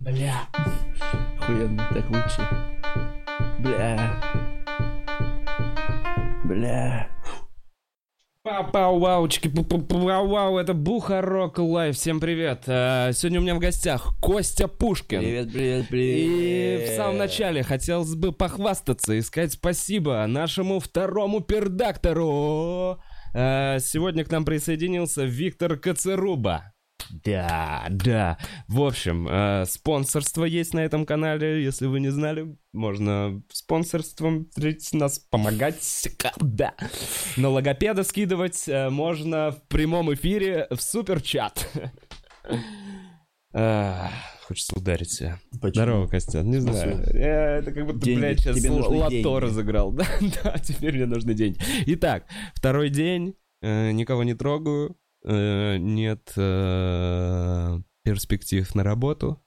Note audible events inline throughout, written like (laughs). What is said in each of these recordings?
Бля. Охуенно, так лучше. Бля. Бля. Пау ваучки пау вау это Бухарок Лайв, всем привет. Сегодня у меня в гостях Костя Пушкин. Привет, привет, привет. И в самом начале хотелось бы похвастаться и сказать спасибо нашему второму пердактору. Э, Сегодня к нам присоединился Виктор Коцеруба. Да, да. В общем, э, спонсорство есть на этом канале. Если вы не знали, можно спонсорством нас помогать. Да. На логопеда скидывать э, можно в прямом эфире в суперчат. А, Хочется ударить себя. Почему? Здорово, Костян. Не знаю. Я- Это как будто, Деньги. блядь, сейчас Тебе лото деньги. разыграл. (laughs) Да, да, теперь мне нужны деньги. Итак, второй день. э, Никого не трогаю. э, Нет э, перспектив на работу.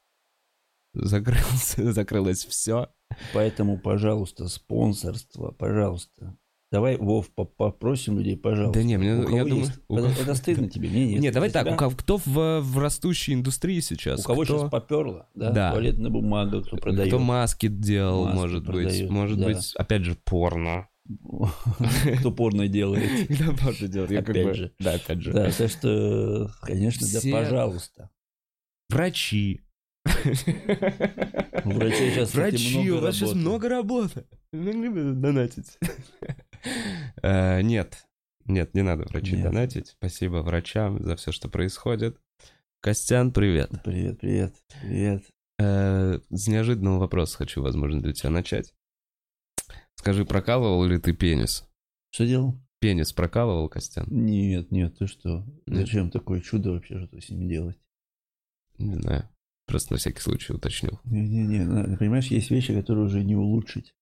Закрылся, (laughs) закрылось все. Поэтому, пожалуйста, спонсорство, пожалуйста. Давай, Вов, по- попросим людей, пожалуйста. Да не, мне- У кого я думаю, есть? у Это, стыдно тебе, мне нет. Не, давай За так, тебя? у кого, кто в, в растущей индустрии сейчас? У кого кто, сейчас поперло, да? Да. Туалетная бумага, кто продает. кто маски делал, Маски может быть. продает, Может да. быть, опять же, порно. (laughs) Кто порно делает. (laughs) Кто порно делает? Опять же. Да, опять же. Да, так что, конечно, да, пожалуйста. Врачи. У врачей сейчас, Врачи, у вас сейчас много работы. Бы донатить. Э, Нет, нет, не надо врачи донатить. Спасибо врачам за все, что происходит. Костян, привет. Привет, привет, привет. Э, С неожиданного вопроса хочу, возможно, для тебя начать. Скажи, прокалывал ли ты пенис? Что делал? Пенис прокалывал, Костян? Нет, нет, ты что? Зачем такое чудо вообще, что с ним делать? Не знаю. Просто на всякий случай уточнил. Не-не-не, понимаешь, есть вещи, которые уже не улучшить.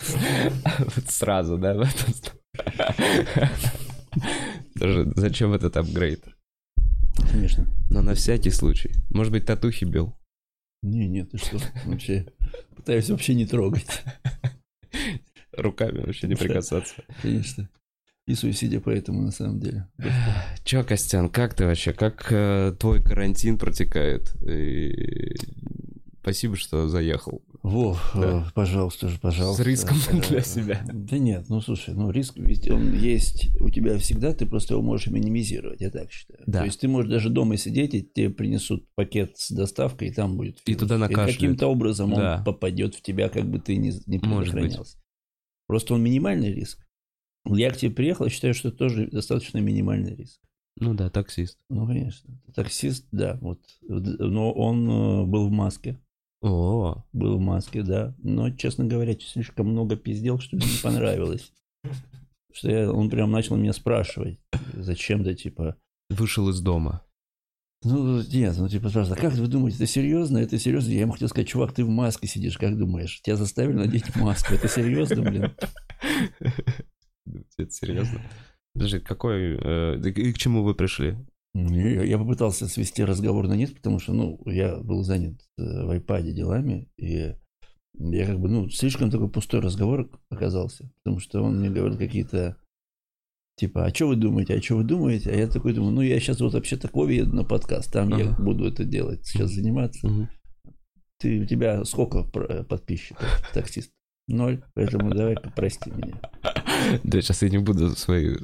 Вот сразу, да? в этом? Даже зачем этот апгрейд? Конечно. Но на всякий случай. Может быть, татухи бил? Не, нет, ты что? Вообще, пытаюсь вообще не трогать. Руками вообще не прикасаться. Конечно. И суицидия поэтому, на самом деле. Чё, Костян, как ты вообще? Как э, твой карантин протекает? И Спасибо, что заехал. Во, Да. э, пожалуйста же, пожалуйста. С риском Э, для себя. Да нет, ну слушай, ну риск ведь он есть у тебя всегда, ты просто его можешь минимизировать, я так считаю. Да. То есть ты можешь даже дома сидеть, и тебе принесут пакет с доставкой, и там будет И туда накашляют. каким-то образом он Да. попадет в тебя, как бы ты ни, не быть. предохранялся. Просто он минимальный риск. Я к тебе приехал, я считаю, что это тоже достаточно минимальный риск. Ну да, таксист. Ну, конечно. Таксист, да, вот. Но он э, был в маске. О, Был в маске, да. Но, честно говоря, слишком много пиздел, что ли, не понравилось. Что я, он прям начал меня спрашивать. Зачем-то, типа... вышел из дома. Ну, нет, ну, типа, спрашивает, а как вы думаете, это серьезно? Это серьезно? Я ему хотел сказать, чувак, ты в маске сидишь, как думаешь? Тебя заставили надеть маску. Это серьезно, блин? (laughs) Это серьезно? Подожди, какой... э, И к чему вы пришли? Я, я попытался свести разговор на нет, потому что, ну, я был занят э, в айпаде делами, и я как бы, ну, слишком такой пустой разговор оказался, потому что он мне говорил какие-то, типа, а что вы думаете, а что вы думаете? А я такой думаю, ну, я сейчас вот вообще такого еду на подкаст, там я Ага. буду это делать, сейчас заниматься. Мгм. Ты, у тебя сколько про- подписчиков, таксист? Ноль, поэтому давай прости меня. Да, сейчас я не буду свои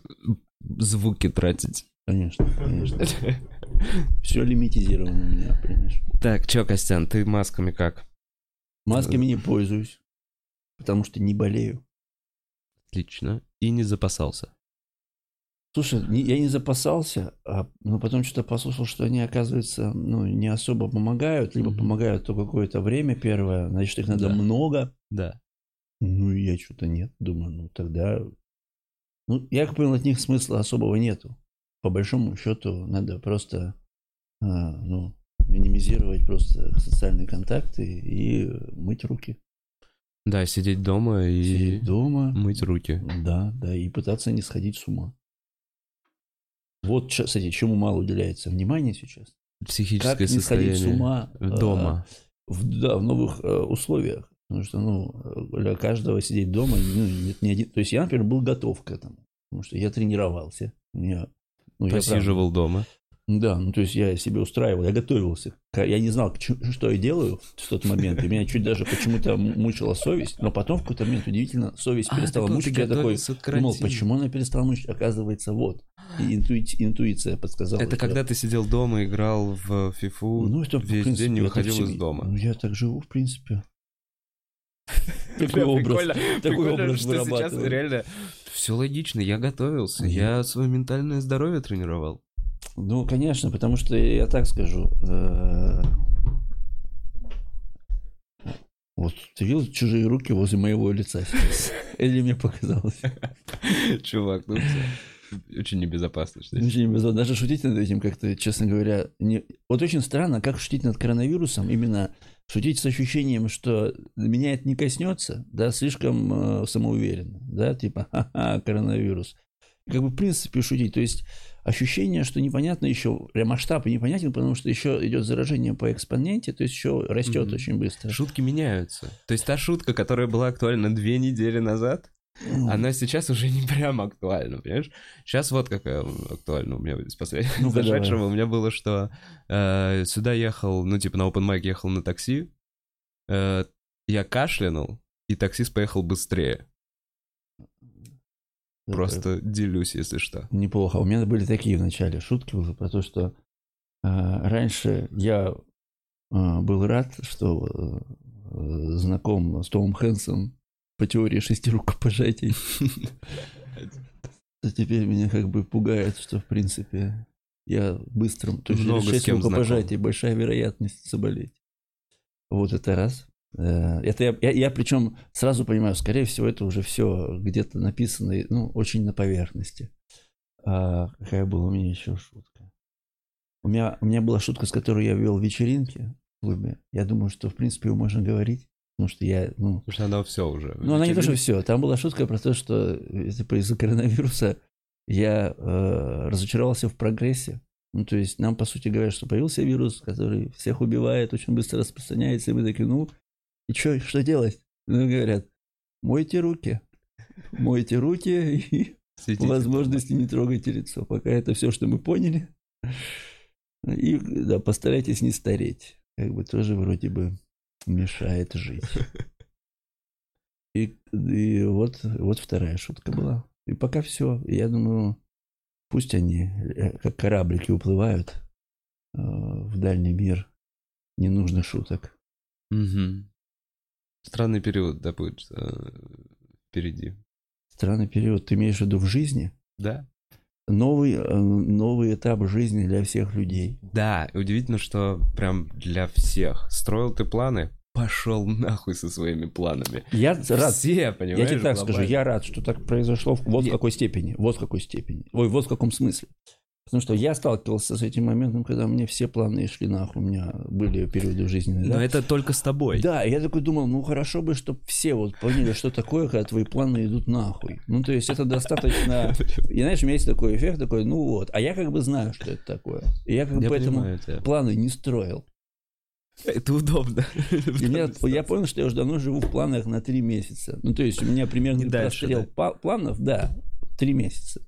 звуки тратить. Конечно, конечно. (laughs) Все лимитизировано у меня, понимаешь? Так, чё, Костян, ты масками как? Масками не пользуюсь, потому что не болею. Отлично. И не запасался. Слушай, я не запасался, а, но потом что-то послушал, что они, оказывается, ну, не особо помогают, либо Мгм. помогают то какое-то время первое, значит, их надо Да. много. Да. Ну, я что-то нет, думаю, ну, тогда... Ну, я как понял, от них смысла особого нету. По большому счету, надо просто, а, ну, минимизировать просто социальные контакты и мыть руки. Да, сидеть дома и Сидеть дома, мыть руки. Да, да, и пытаться не сходить с ума. Вот, кстати, чему мало уделяется внимания сейчас. Психическое Как не сходить с состояние ума э, дома. в, да, в новых э, условиях. Потому что, ну, э, для каждого сидеть дома, ну, нет ни один... То есть я, например, был готов к этому. Потому что я тренировался. У меня Ну, я Посиживал дома. Да, ну то есть я себе устраивал, я готовился. Я не знал, что я делаю в тот момент. И меня чуть даже почему-то мучила совесть. Но потом в какой-то момент удивительно совесть а, перестала мучить. Я такой думал, почему она перестала мучить? Оказывается, вот. И интуи- интуиция подсказала. Это когда ты сидел дома, играл в фифу, ну, это, весь принципе, день не выходил из дома. Ну я так живу, в принципе. (laughs) Такой образ, такой образ что сейчас реально все логично. Я готовился, я свое ментальное здоровье тренировал. Ну, конечно, потому что я так скажу. Э, вот ты видел чужие руки возле моего лица сейчас? (laughs) Или мне показалось? (laughs) Чувак, ну очень небезопасно. Очень небезопасно. Даже шутить над этим как-то, честно говоря, не... Вот очень странно, как шутить над коронавирусом, именно шутить с ощущением, что меня это не коснется, да, слишком э, самоуверенно, да, типа, (laughs) ха-ха, коронавирус. Как бы в принципе шутить. То есть ощущение, что непонятно еще, масштаб непонятен, потому что еще идет заражение по экспоненте, то есть еще растет mm-hmm. очень быстро. Шутки меняются. То есть та шутка, которая была актуальна две недели назад. Она сейчас уже не прям актуальна, понимаешь? Сейчас вот какая актуальна у меня из последнего ну, зашедшего. У меня было, что э, сюда ехал, ну типа на open mic ехал на такси, э, я кашлянул, и таксист поехал быстрее. Просто делюсь, если что. Неплохо. У меня были такие в начале шутки уже про то, что э, раньше я э, был рад, что э, знаком с Томом Хэнсом по теории шести рукопожатий. А теперь меня как бы пугает, что в принципе я быстрым, то есть шесть рукопожатий, большая вероятность заболеть. Вот это раз. Э, это я, я, я причем сразу понимаю, скорее всего, это уже все где-то написано, ну, очень на поверхности. А какая была у меня еще шутка? У меня, у меня была шутка, с которой я вел вечеринки в клубе. Я думаю, что, в принципе, ее можно говорить. Потому что я, ну... Потому что она все уже. Ну, она не то, что все. Там была шутка про то, что типа, из-за коронавируса я э, разочаровался в прогрессе. Ну, то есть нам, по сути, говорят, что появился вирус, который всех убивает, очень быстро распространяется, и мы такие, ну, и что, что делать? Ну, говорят, мойте руки. Мойте руки и Светите. возможности не трогайте лицо. Пока это все, что мы поняли. И да, постарайтесь не стареть. Как бы тоже вроде бы мешает жить. (laughs) И, и вот, вот вторая шутка была. И пока все. Я думаю, пусть они, э, как кораблики, уплывают э, в дальний мир ненужных шуток. Угу. Странный период, да, будет э, впереди. Странный период, ты имеешь в виду в жизни? Да. Новый, э, новый этап жизни для всех людей. Да, удивительно, что прям для всех. Строил ты планы, пошел нахуй со своими планами. Я рад. Все, понимаешь? Я тебе так глобально. скажу, я рад, что так произошло. Вот Нет. в какой степени. Вот в какой степени. Ой, вот в каком смысле. Потому что я сталкивался с этим моментом, когда мне все планы шли нахуй, у меня были периоды жизни. Да? Но это только с тобой. Да, я такой думал, ну хорошо бы, чтобы все вот поняли, что такое, когда твои планы идут нахуй. Ну, то есть это достаточно... И знаешь, у меня есть такой эффект, такой, ну вот, а я как бы знаю, что это такое. И я как бы поэтому планы не строил. Это удобно. Я, я понял, что я уже давно живу в планах на три месяца. Ну, то есть у меня примерно прострел планов, да, три месяца.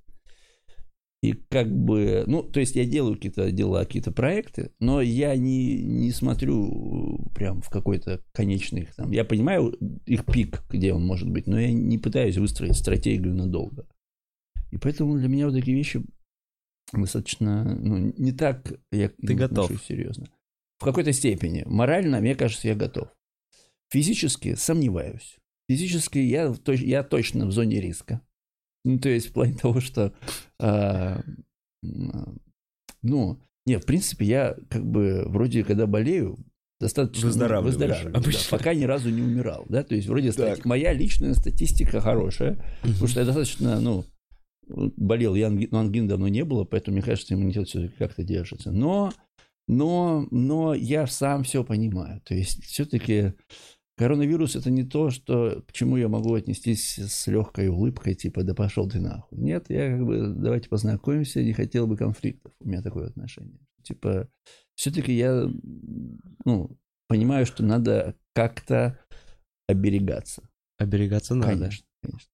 И как бы, ну, то есть я делаю какие-то дела, какие-то проекты, но я не, не смотрю прям в какой-то конечный там. Я понимаю их пик, где он может быть, но я не пытаюсь выстроить стратегию надолго. И поэтому для меня вот такие вещи достаточно, ну, не так я Ты готов. серьезно. В какой-то степени. Морально, мне кажется, я готов. Физически сомневаюсь. Физически я, я точно в зоне риска. Ну, то есть в плане того, что, э, ну, не, в принципе, я как бы вроде, когда болею, достаточно выздоравливаю, выздоравливаю да, пока ни разу не умирал, да, то есть вроде стати... моя личная статистика хорошая, потому что я достаточно, ну, болел, я ангин, но ангин давно не было, поэтому мне кажется, иммунитет все-таки как-то держится, но, но, но я сам все понимаю, то есть все-таки Коронавирус это не то, что, к чему я могу отнестись с легкой улыбкой, типа, да пошел ты нахуй. Нет, я как бы, давайте познакомимся, не хотел бы конфликтов. У меня такое отношение. Типа, все-таки я, ну, понимаю, что надо как-то оберегаться. Оберегаться надо. Конечно, конечно.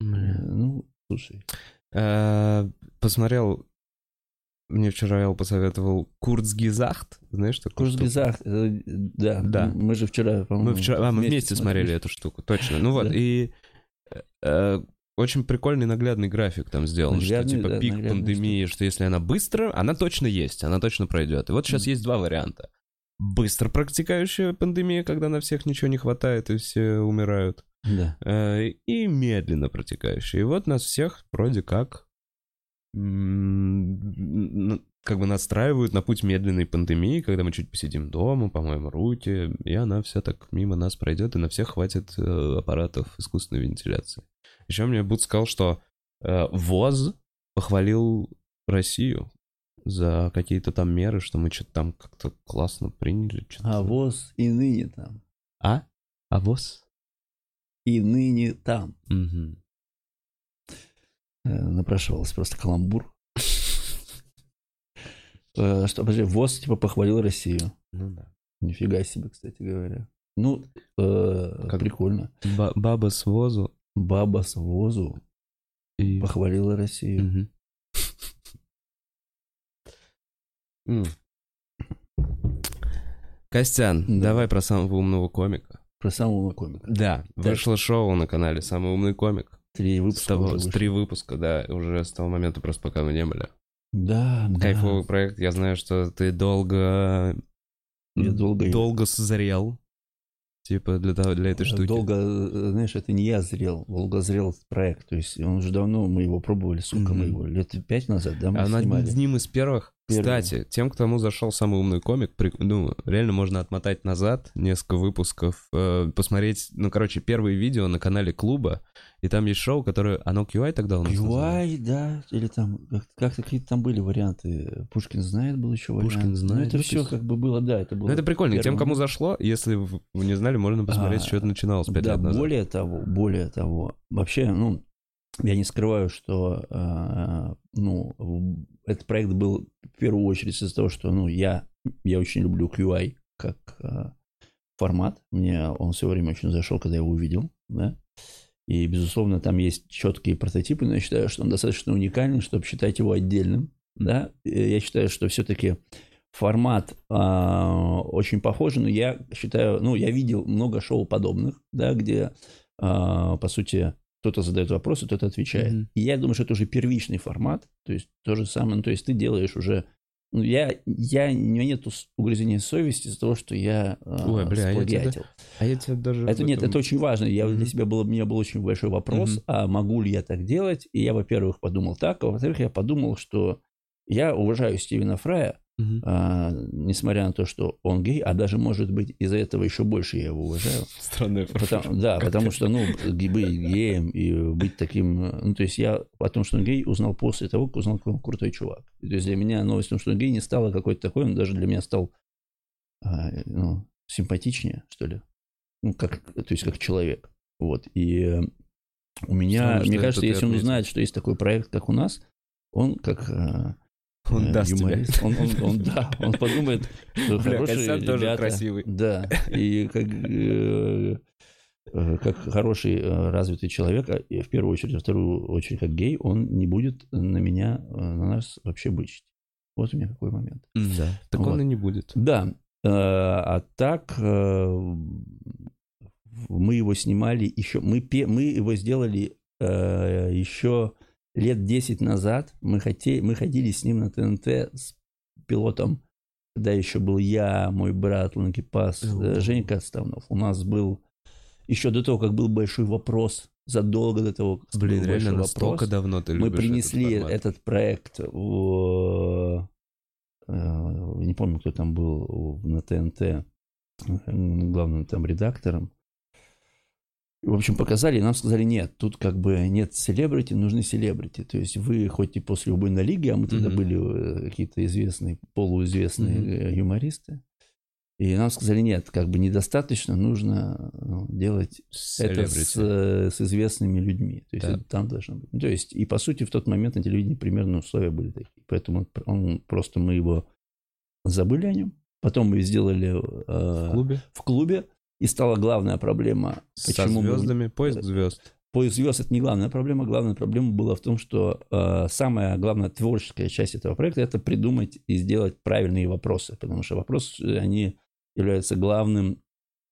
Бля. Ну, слушай. Э, Посмотрел, мне вчера Эл посоветовал Курцгизахт, знаешь, такое? Курсгизах, э, да, Да. Мы же вчера, по-моему, Мы вчера, а, мы вместе смотрели эту штуку, точно. Ну вот, Да. и э, очень прикольный наглядный график там сделан, Наглядный, что типа да, пик пандемии, что если она быстро, она точно есть, она точно пройдет. И вот сейчас Мгм. есть два варианта. Быстро протекающая пандемия, когда на всех ничего не хватает и все умирают. Да. Э, и медленно протекающая. И вот нас всех вроде как как бы настраивают на путь медленной пандемии, когда мы чуть посидим дома, помоем руки, и она вся так мимо нас пройдет, и на всех хватит э, аппаратов искусственной вентиляции. Еще мне Буд сказал, что э, ВОЗ похвалил Россию за какие-то там меры, что мы что-то там как-то классно приняли. А ВОЗ и ныне там. А? А ВОЗ? И ныне там. Мгм. Э, Напрашивался просто каламбур. Э, Что, подожди, ВОЗ типа похвалил Россию. Ну да. Нифига себе, кстати говоря. Ну, э, Как- прикольно. Ба- баба с ВОЗу Баба с ВОЗу и... похвалила Россию. Костян, Да. давай про самого умного комика. Про самого комика. Да, вышло шоу на канале «Самый умный комик». Три С, выпуска того, уже с три выпуска, да, уже с того момента, просто пока мы не были. Да, да. Кайфовый проект, я знаю, что ты долго... Я долго- Долго созрел, типа, для, того, для этой штуки. Долго, э, знаешь, это не я зрел, долго зрел этот проект. То есть он уже давно, мы его пробовали, сколько мы Мгм. его, лет пять назад, да, мы А над снимали. одним из первых, Первым. кстати, тем, к кому зашел самый умный комик, при- ну, реально можно отмотать назад несколько выпусков, э, посмотреть, ну, короче, первые видео на канале клуба, и там есть шоу, которое, оно QI тогда у нас? QI, да, или там как- как-то какие-то там были варианты. Пушкин знает был еще вариант. Пушкин Ну, знает, это ну, все то есть- как бы было, да, это было. Ну, это прикольно, тем, первым. кому зашло, если вы не знали, можно посмотреть, А, что это начиналось пять Да, лет назад. более того, более того, вообще, ну, я не скрываю, что, э, ну, этот проект был в первую очередь из-за того, что, ну, я, я очень люблю QI как э, формат. Мне он все время очень зашел, когда я его увидел, да. И, безусловно, там есть четкие прототипы, но я считаю, что он достаточно уникальный, чтобы считать его отдельным, да. Я считаю, что все-таки формат а, очень похожий, но я считаю, ну, я видел много шоу подобных, да, где, а, по сути, кто-то задает вопросы, кто-то отвечает. Мгм. И я думаю, что это уже первичный формат, то есть то же самое, ну, то есть ты делаешь уже ну, я, я, у меня нету с- угрызения совести из-за того, что я а, Ой, бля, а я тебя-. А я тебе даже... Это в нет, этом- это очень важно. Я. Для себя было, у меня был очень большой вопрос, Мгм. а могу ли я так делать? И я, во-первых, подумал так, а во-вторых, я подумал, что я уважаю Стивена Фрая, Мгм. а, несмотря на то, что он гей, а даже, может быть, из-за этого еще больше я его уважаю. Странная. Потому- да, потому что, ну, быть геем и быть таким... Ну, то есть я о том, что он гей, узнал после того, как узнал, какой он крутой чувак. То есть для меня новость о том, что он гей, не стала какой-то такой, он даже для меня стал а, ну, симпатичнее, что ли. Ну, как, то есть как человек. Вот. И э, у меня, Странно, мне кажется, если он узнает, что есть такой проект, как у нас, он как э, Он э, даст юморист, Он, он- он- (laughs) да, он подумает, что Бля, хорошие Костян тоже ребята, красивый. Да, и как, э, э, как хороший э, развитый человек, а в первую очередь, во вторую очередь, как гей, он не будет на меня, э, на нас вообще бычить. Вот у меня какой момент. Да. Так он Вот. и не будет. Да, э, а так мы его снимали еще, мы, мы его сделали еще лет 10 назад. Мы, хоте, мы ходили с ним на ТНТ с пилотом, когда еще был я, мой брат Ланкипас, э, О. Женька Отставнов. У нас был, еще до того, как был большой вопрос, задолго до того, как Блин, был реально большой вопрос, давно ты мы принесли этот этот, проект в... э, Не помню, кто там был на ТНТ, э, главным там редактором. В общем, показали, и нам сказали, нет, тут как бы нет селебрити, нужны селебрити. То есть вы хоть и после убойной лиги, а мы тогда Мгм. были э, какие-то известные, полуизвестные э, юмористы. И нам сказали, нет, как бы недостаточно, нужно ну, делать это с, Celebrity. э, с известными людьми. То есть Да. это там должно быть. Ну, то есть, и по сути, в тот момент на телевидении примерно условия были такие. Поэтому он, просто мы его забыли о нем. Потом мы сделали э, В клубе? в клубе. И стала главная проблема, Со почему мы- звездами? Поиск звезд. поиск звезд это не главная проблема. Главная проблема была в том, что э, самая главная творческая часть этого проекта это придумать и сделать правильные вопросы, потому что вопросы они являются главным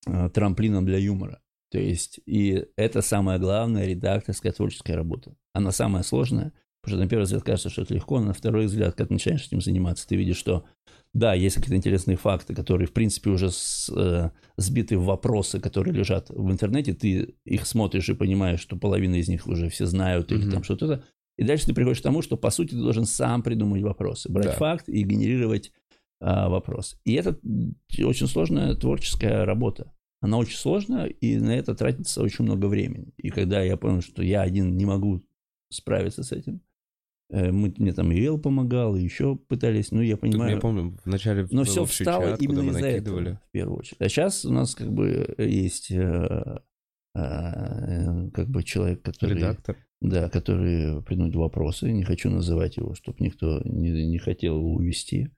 э, трамплином для юмора. То есть и это самая главная редакторская творческая работа. Она самая сложная, потому что на первый взгляд кажется, что это легко, но на второй взгляд, когда ты начинаешь этим заниматься, ты видишь, что да, есть какие-то интересные факты, которые, в принципе, уже с, э, сбиты в вопросы, которые лежат в интернете. Ты их смотришь и понимаешь, что половина из них уже все знают или mm-hmm. там что-то. И дальше ты приходишь к тому, что, по сути, ты должен сам придумать вопросы, брать да. факт и генерировать э, вопрос. И это очень сложная творческая работа. Она очень сложная, и на это тратится очень много времени. И когда я понял, что я один не могу справиться с этим, мы, мне там и Эл помогал, и еще пытались, ну, я понимаю. Я помню, вначале Но все встало чат, именно из-за этого, в первую очередь. А сейчас у нас как бы есть э, э, как бы человек, который... Редактор. Да, который придумает вопросы. Не хочу называть его, чтобы никто не, не хотел его увести.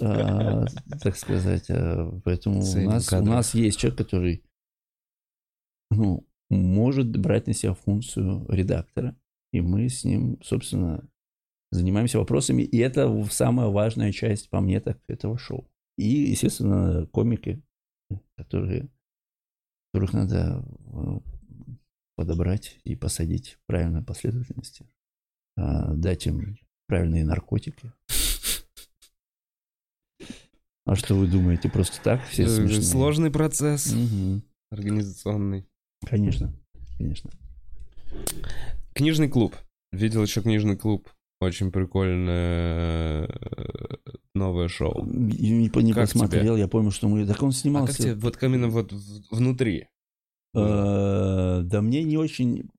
А, так сказать. А, поэтому у нас, у нас есть человек, который ну, может брать на себя функцию редактора. И мы с ним, собственно, занимаемся вопросами, и это самая важная часть, по мне, так, этого шоу. И, естественно, комики, которые, которых надо э, подобрать и посадить в правильной последовательности, а, дать им правильные наркотики. (laughs) А что вы думаете, просто так все смешные? Сложный процесс, угу. организационный. Конечно, конечно. Книжный клуб. Видел еще книжный клуб. Очень прикольное э, новое шоу. Не, не посмотрел, тебе? я помню, что мы... Так он снимался... А как тебе, вот именно вот внутри? Э, да мне не очень...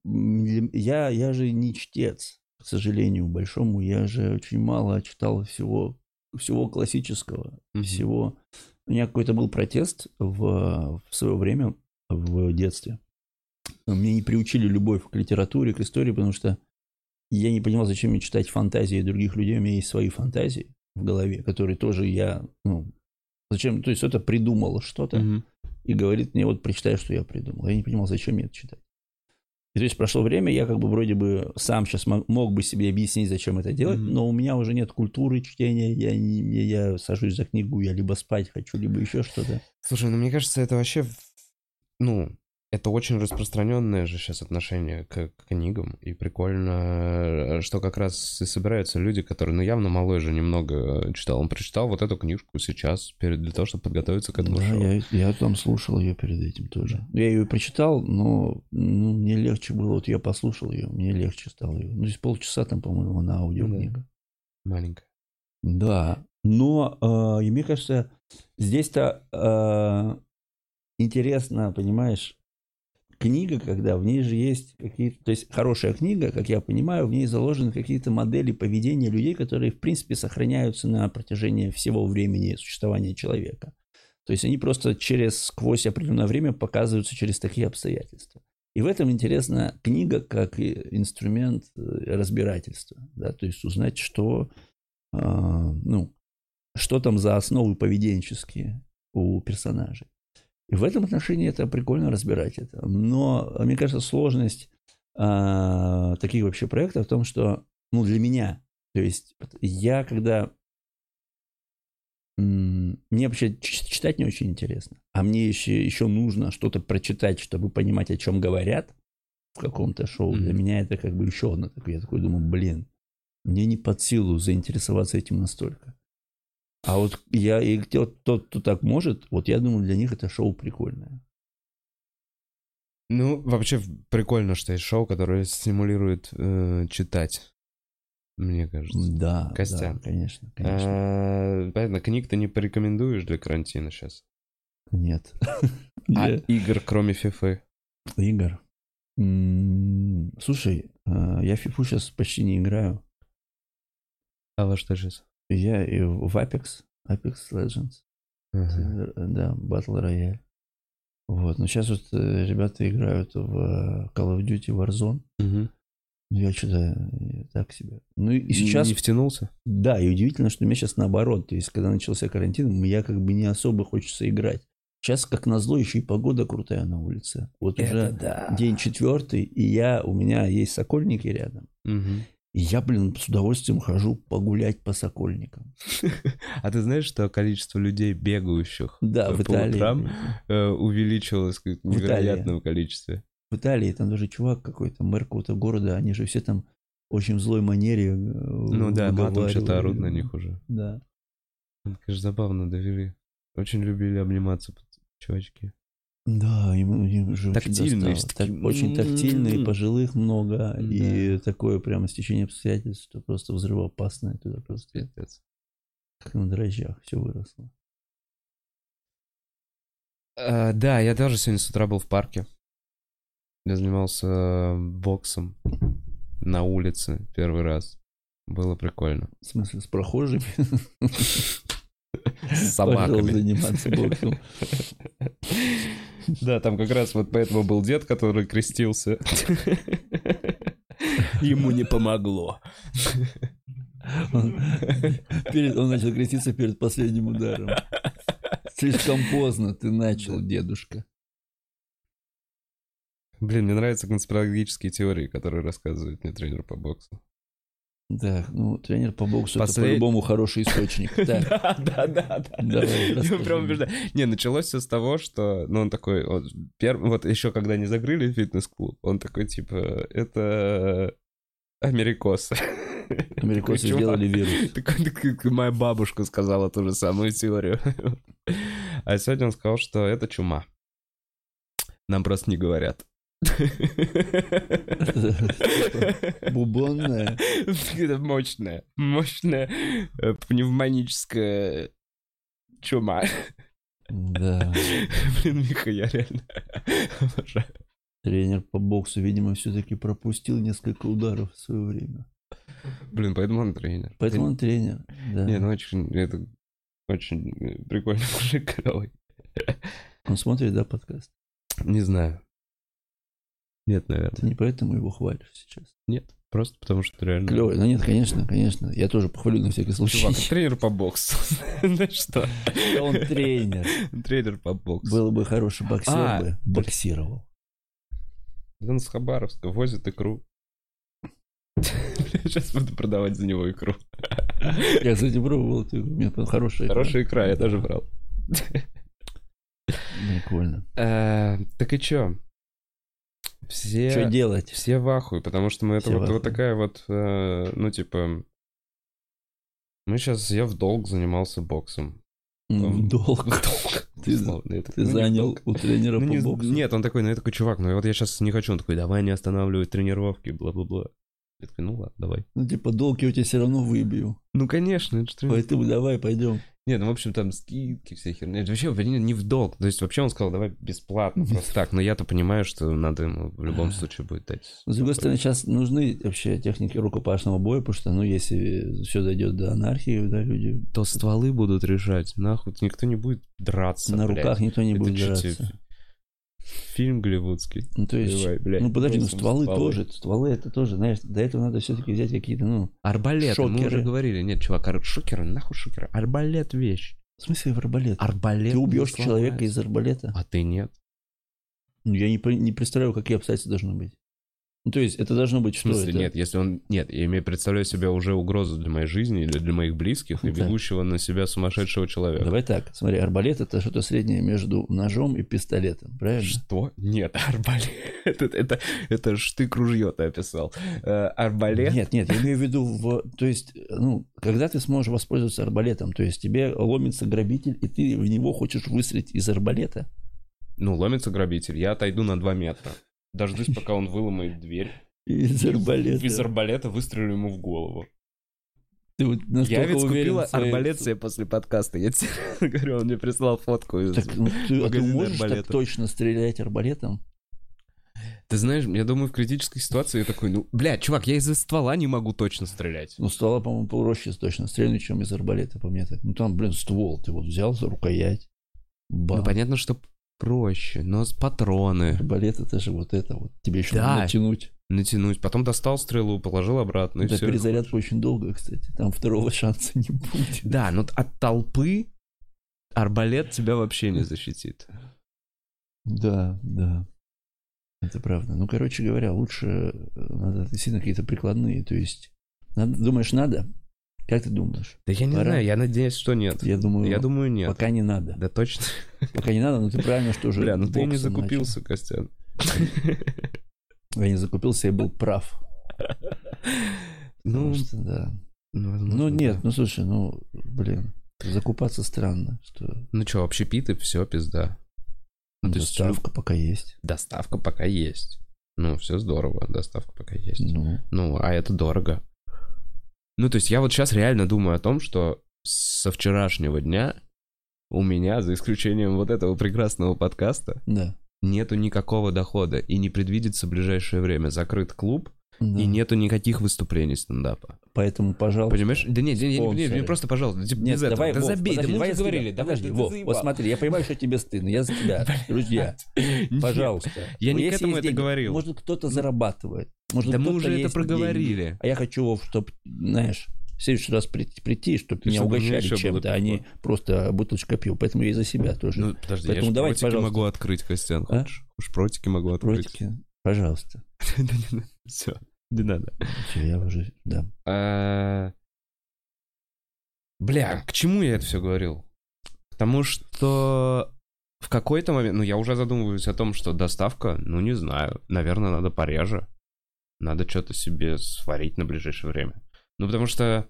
Я, я же не чтец, к сожалению, большому. Я же очень мало читал всего, всего классического, mm-hmm. всего... У меня какой-то был протест в, в свое время, в детстве. Мне не приучили любовь к литературе, к истории, потому что я не понимал, зачем мне читать фантазии других людей. У меня есть свои фантазии в голове, которые тоже я, ну, зачем, то есть это придумало что-то угу. и говорит мне, вот прочитай, что я придумал. Я не понимал, зачем мне это читать. И, то есть прошло время, я как бы вроде бы сам сейчас мог, мог бы себе объяснить, зачем это делать, mm но у меня уже нет культуры чтения, я, не, я сажусь за книгу, я либо спать хочу, либо еще что-то. Слушай, ну мне кажется, это вообще, ну, это очень распространенное же сейчас отношение к, к книгам, и прикольно, что как раз и собираются люди, которые, ну, явно малой же немного читал. Он прочитал вот эту книжку сейчас, перед, для того, чтобы подготовиться к этому да, шоу. Я, я там слушал ее перед этим тоже. Я ее прочитал, но ну, мне легче было, вот я послушал ее, мне легче стало ее. Ну, здесь полчаса там, по-моему, на аудиокнига. Да. Маленькая. Да, но э, и мне кажется, здесь-то э, интересно, понимаешь, книга, когда в ней же есть какие-то... То есть хорошая книга, как я понимаю, в ней заложены какие-то модели поведения людей, которые, в принципе, сохраняются на протяжении всего времени существования человека. То есть они просто через, сквозь определенное время показываются через такие обстоятельства. И в этом интересна книга как инструмент э, разбирательства. Да? То есть узнать, что, э, ну, что там за основы поведенческие у персонажей. И в этом отношении это прикольно разбирать это. Но, мне кажется, сложность а, таких вообще проектов в том, что, ну, для меня, то есть я когда... Мне вообще читать не очень интересно. А мне еще, еще нужно что-то прочитать, чтобы понимать, о чем говорят в каком-то шоу. Mm-hmm. Для меня это как бы еще одно. Я такой думаю, блин, мне не под силу заинтересоваться этим настолько. А вот я и тот, тот, кто так может, вот я думаю, для них это шоу прикольное. Ну, вообще прикольно, что есть шоу, которое стимулирует э, читать. Мне кажется. Да, Костян. да, конечно, конечно. А, понятно, книг ты не порекомендуешь для карантина сейчас? Нет. (laughs) А игр, кроме фифы? Игр? Слушай, а, я фифу сейчас почти не играю. А во что сейчас? Я и в Apex, Apex Legends. Uh-huh. Да, Battle Royale. Вот, но сейчас вот э, ребята играют в э, Call of Duty Warzone. Uh-huh. Я что-то так себе. Ну и сейчас... Не втянулся? Да, и удивительно, что у меня сейчас наоборот. То есть, когда начался карантин, я как бы не особо хочется играть. Сейчас, как назло, еще и погода крутая на улице. Вот Это уже да. день четвертый, и я, у меня есть сокольники рядом. Мгм. И я, блин, с удовольствием хожу погулять по сокольникам. (laughs) А ты знаешь, что количество людей, бегающих Да, э, в по Италии. утрам, э, увеличилось в невероятном количестве? В Италии там даже чувак какой-то, мэр какого-то города, они же все там очень в злой манере э, Ну да, матом что-то орут на них уже. Да. Это, конечно, забавно довели. Очень любили обниматься чувачки. Да, им, им же очень Тактильные, такие, Так- очень тактильные, пожилых много, и такое прямо стечение обстоятельств, что просто взрывоопасное туда просто Пиздец. как на дрожжах все выросло. Э, да, я тоже сегодня с утра был в парке. Я занимался э, боксом на улице первый раз. Было прикольно. В смысле, с прохожими С собаками. заниматься боксом. (laughs) Да, там как раз вот поэтому был дед, который крестился. Ему не помогло. Он, перед- он начал креститься перед последним ударом. Слишком поздно ты начал, дедушка. Блин, мне нравятся конспирологические теории, которые рассказывает мне тренер по боксу. Да, ну, тренер по боксу это Послед- по-любому хороший источник. (laughs) Да, да, да, Я прям убеждаю. Не, началось все с того, что, ну, он такой, вот, еще когда не закрыли фитнес-клуб, он такой, типа, это америкосы. (laughs) америкосы сделали вирус. Моя бабушка сказала ту же самую теорию. (laughs) А сегодня он сказал, что это чума. Нам просто не говорят. Бубонная. Это мощная, мощная э, пневмоническая чума. Да. Блин, Миха, я реально обожаю. Тренер по боксу, видимо, все-таки пропустил несколько ударов в свое время. Блин, поэтому он тренер. Поэтому он тренер. Да. Не, ну очень, это очень э, прикольный мужик. (laughs) Он смотрит, да, подкаст? Не знаю. Нет, Ты наверное. не поэтому его хвалишь сейчас. Нет, просто потому что реально... Клевый. Ну нет, конечно, конечно. Я тоже похвалю на всякий случай. Чувак, тренер по боксу. (laughs) Ну что? Он тренер. (laughs) Тренер по боксу. Был бы хороший боксер А, бы, боксировал. Он с Хабаровска возит икру. (laughs) Сейчас буду продавать за него икру. Я, кстати, пробовал. ты- У меня хорошая. икра. Хорошая икра, я тоже брал. Прикольно. Э, Так и чё? Все... Что делать? Все в ахуе, потому что мы это Все в вот, вот такая вот, э, ну типа, мы сейчас, я в долг занимался боксом. Там- Долг. В долг. (laughs) Ты- такой, Ты ну, в занял у тренера Ну, по не- боксу. Нет, он такой, ну я такой, чувак, ну вот я сейчас не хочу. Он такой, давай не останавливать тренировки, бла-бла-бла. Я такой, ну ладно, давай. Ну, типа, долг я у тебя все равно выбью. Ну, конечно, это что... Поэтому давай, пойдем. Нет, ну, в общем, там скидки, вся херня. Это вообще не в долг. То есть, вообще он сказал, давай бесплатно, (laughs) просто так. Но я-то понимаю, что надо ему в любом случае будет дать. Но, с другой стороны, сейчас нужны вообще техники рукопашного боя, потому что, ну, если все дойдет до анархии, да, люди То стволы будут решать, нахуй. Никто не будет драться, на блядь. руках никто не Это будет чё драться. Фильм голливудский. Ну, то есть, Давай, блядь, ну, подожди, ну, бросим стволы тоже, стволы это тоже, знаешь, до этого надо все-таки взять какие-то, ну, Арбалеты, мы Шокеры. уже говорили. Нет, чувак, ар- шокеры, нахуй шокеры. Арбалет вещь. в смысле в арбалет. Арбалет. Ты убьешь человека из арбалета? А ты нет. Ну, я не, не представляю, какие обстоятельства должны быть. Ну, то есть, это должно быть В что смысле, это? нет, если он... Нет, я имею представляю себе уже угрозу для моей жизни или для моих близких и Да. бегущего на себя сумасшедшего человека. Давай так, смотри, арбалет это что-то среднее между ножом и пистолетом, правильно? Что? Нет, (laughs) арбалет. Это, это, это штык ружье ты описал. Э, арбалет? Нет, нет, я имею в виду, в, то есть, ну, когда ты сможешь воспользоваться арбалетом, то есть тебе ломится грабитель, и ты в него хочешь выстрелить из арбалета. Ну, ломится грабитель, я отойду на 2 метра. Дождусь, пока он выломает дверь. (laughs) Из арбалета. Из арбалета выстрелю ему в голову. Ты вот Я ведь уверен купила своей- арбалет себе после подкаста. Я тебе (laughs) говорю, он мне прислал фотку. из- Так, ну, ты, а ты можешь так арбалета. точно стрелять арбалетом? Ты знаешь, я думаю, в критической ситуации я такой, ну, бля, чувак, я из-за ствола не могу точно стрелять. Ну, ствола, по-моему, проще точно стрельнуть, чем из арбалета, по мне так. Ну, там, блин, ствол, ты вот взял за рукоять, бам. Ну, понятно, что проще, но с патроны Арбалет это же вот это вот. Тебе еще Да. надо натянуть. натянуть. Потом достал стрелу, положил обратно, и Это все. перезарядка очень долго, кстати. Там второго шанса не будет. Да, но от толпы, Арбалет тебя вообще не защитит. Да, да. Это правда. Ну, короче говоря, лучше э, надо действительно какие-то прикладные. То есть, надо, думаешь, надо? Как ты думаешь? Да я не Пора? знаю, я надеюсь, что нет. Я думаю, Я думаю, нет. пока не надо. Да точно. Пока не надо, но ты правильно, что уже Бля, ну ты не закупился, Костян. начал. Я не закупился, я был прав. Ну, что, да. ну, возможно, Ну, нет, да. ну, слушай, ну, блин, закупаться странно, что Ну что, общепиты, все, пизда. Ну, то есть доставка пока есть. доставка пока есть. Ну, все здорово, доставка пока есть. Ну, Ну, а это дорого. Ну, то есть я вот сейчас реально думаю о том, что со вчерашнего дня у меня, за исключением вот этого прекрасного подкаста, да. нету никакого дохода и не предвидится в ближайшее время. Закрыт клуб да. и нету никаких выступлений стендапа. Поэтому, пожалуйста. Понимаешь? Да нет, нет, нет, нет, просто, пожалуйста, типа, Нет, без этого. давай, да Вов, забей, да подожди, мы давай тебя- говорили. давай, Подожди, да Вов, вот смотри, я понимаю, что тебе стыдно. Я за тебя, (laughs) друзья. Пожалуйста. Я не к этому это говорил. Может, кто-то зарабатывает. Может, Да мы уже это проговорили. деньги. А я хочу, чтобы, знаешь, в следующий раз прийти, прийти чтобы И меня чтобы угощали чем-то, а не просто бутылочка пива. Поэтому я и за себя тоже. Ну, подожди, Поэтому я давайте, пожалуйста. могу открыть, Костян, А? хочешь? Уж протики могу открыть. Протики, пожалуйста. (laughs) Да не надо, все, не надо. Я уже, да. А, Бля, к чему я это все говорил? Потому что в какой-то момент, ну, я уже задумываюсь о том, что доставка, ну, не знаю, наверное, надо пореже. Надо что-то себе сварить на ближайшее время. Ну, потому что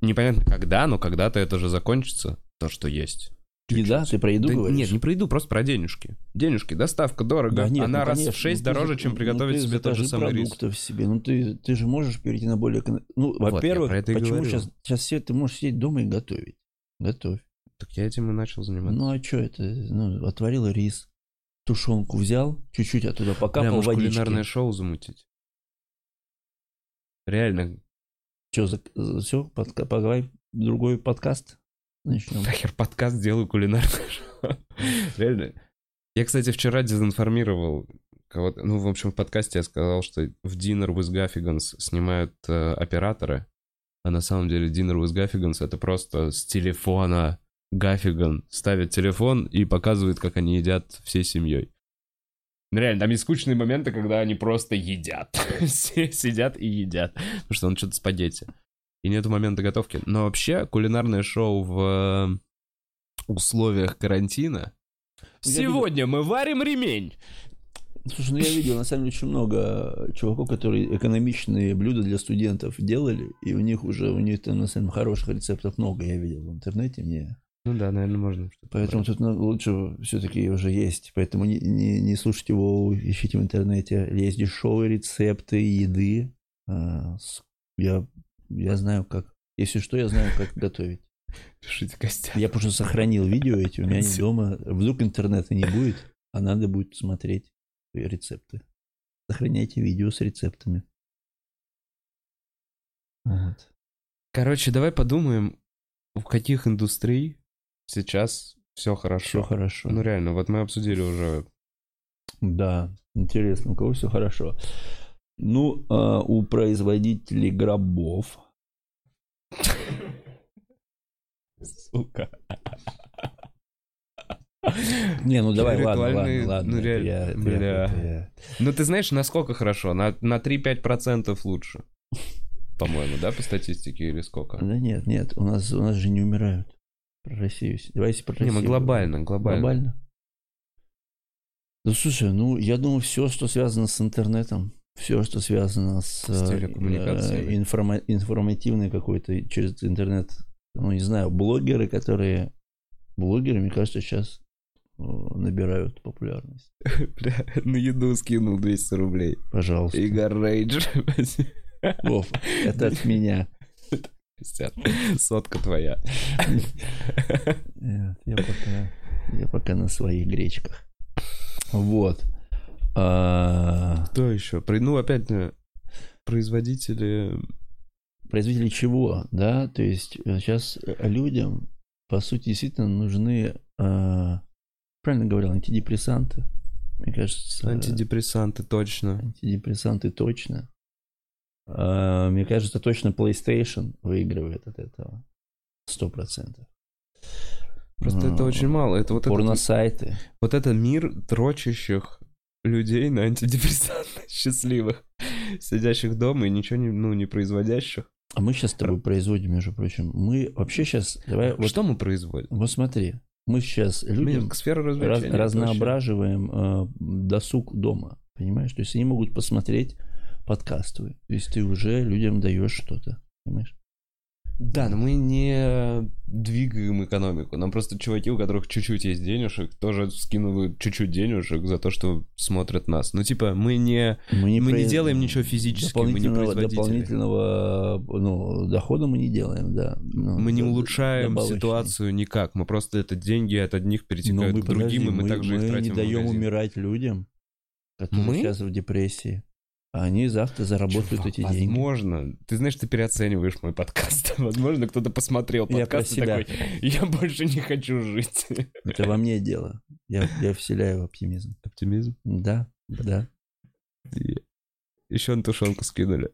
непонятно когда, но когда-то это же закончится, то, что есть. Еда, ты про еду Да говоришь? нет, не про еду, просто про денежки. Денежки, доставка, дорого. Да нет, Она ну, раз конечно. в 6 Ну, ты дороже, же- чем ну, приготовить ты себе тот же самый рис. продуктов себе. Ну, ты, ты же можешь перейти на более... Ну, я во-первых, почему говорю. сейчас, сейчас все ты можешь сидеть дома и готовить? Готовь. Так я этим и начал заниматься. Ну, а что это? Ну, отварил рис, тушенку взял, чуть-чуть оттуда Бля, покапал может, водички. кулинарное шоу замутить? Реально, Что, все, поговорим, другой подкаст начнем. нахер подкаст делаю кулинарное (laughs) шоу. Реально. Я, кстати, вчера дезинформировал кого-то. Ну, в общем, в подкасте я сказал, что в Dinner with Gaffigans снимают э, операторы, а на самом деле Dinner with Gaffigans это просто с телефона Гаффиган ставит телефон и показывает, как они едят всей семьей. Ну, реально, там есть скучные моменты, когда они просто едят. (laughs) Все сидят и едят. Потому что он что-то спагетти. И нету момента готовки. Но вообще, кулинарное шоу в э, условиях карантина. Ну, Сегодня мы варим ремень. Слушай, ну я видел, на самом деле, очень много чуваков, которые экономичные блюда для студентов делали, и у них уже, у них там, на самом деле, хороших рецептов много, я видел в интернете, мне. Ну да, наверное, можно. Поэтому тут ну, лучше все-таки уже есть. Поэтому не, не, не слушайте его, ищите в интернете. Есть дешевые рецепты еды. А, Я, я знаю, как. Если что, я знаю, как готовить. (laughs) Пишите костяк. Я просто сохранил видео эти, у меня Всё. дома. Вдруг интернета не будет, а надо будет смотреть рецепты. Сохраняйте видео с рецептами. Вот. Короче, давай подумаем, в каких индустрий сейчас все Все хорошо. хорошо. Ну реально, вот мы обсудили уже. Да, интересно, у кого все хорошо. Ну, а, у производителей гробов. (laughs) Сука. (laughs) Не, ну давай, ладно, ладно, ладно. ну, реально, я- бля. это я- Ну ты знаешь, насколько хорошо? На, на 3-5% лучше. По-моему, да, по статистике или сколько? Да нет, нет, у нас, у нас же не умирают. Про Россию. Давайте про Не, Россию. мы глобально, глобально. Глобально? Да слушай, ну я думаю, все, что связано с интернетом, все, что связано с, С э, телекоммуникациями. э, информа- информативной какой-то через интернет, ну не знаю, блогеры, которые... Блогеры, мне кажется, сейчас э, набирают популярность. (laughs) Бля, на еду скинул 200 рублей. Пожалуйста. Игорь Рейдж. (laughs) Вов, это от меня. Сотка твоя. Нет, я пока, я пока на своих гречках. Вот. А, Кто еще? Ну, опять э, производители... производители чего, да? То есть сейчас людям, по сути, действительно нужны, а, правильно говорил, антидепрессанты. Мне кажется, Антидепрессанты, точно. антидепрессанты точно. А, Мне кажется, точно PlayStation выигрывает от этого. Сто процентов. Просто это Ну, очень мало. Это вот этот, Порносайты. вот это мир дрочащих людей на антидепрессантах (laughs) счастливых, сидящих дома и ничего не, ну, не производящих. А мы сейчас с тобой производим, между прочим. Мы вообще сейчас... Давай, вот, Что мы производим? вот смотри. Мы сейчас людям раз- это разноображиваем э, досуг дома. Понимаешь? То есть они могут посмотреть подкаст твой. То есть ты уже людям даешь что-то. Понимаешь? Да, но мы не двигаем экономику. Нам просто чуваки, у которых чуть-чуть есть денежек, тоже скинули чуть-чуть денежек за то, что смотрят нас. Ну, типа, мы не... Мы не, Мы не произ- делаем ничего физически, мы не производители. Дополнительного ну, дохода мы не делаем, да. Ну, Мы не улучшаем добавочный. ситуацию никак. Мы просто это деньги от одних Но перетекают мы, к другим, подожди, и мы, также их мы тратим не в даем умирать людям, которые Мы? сейчас в депрессии. А они завтра заработают Чувак, эти деньги. Возможно. Ты знаешь, ты переоцениваешь мой подкаст. (laughs) Возможно, кто-то посмотрел Я подкаст и себя. такой, я больше не хочу жить. (laughs) Это во мне дело. Я, я вселяю оптимизм. Оптимизм. Да, да. Еще на тушенку скинули.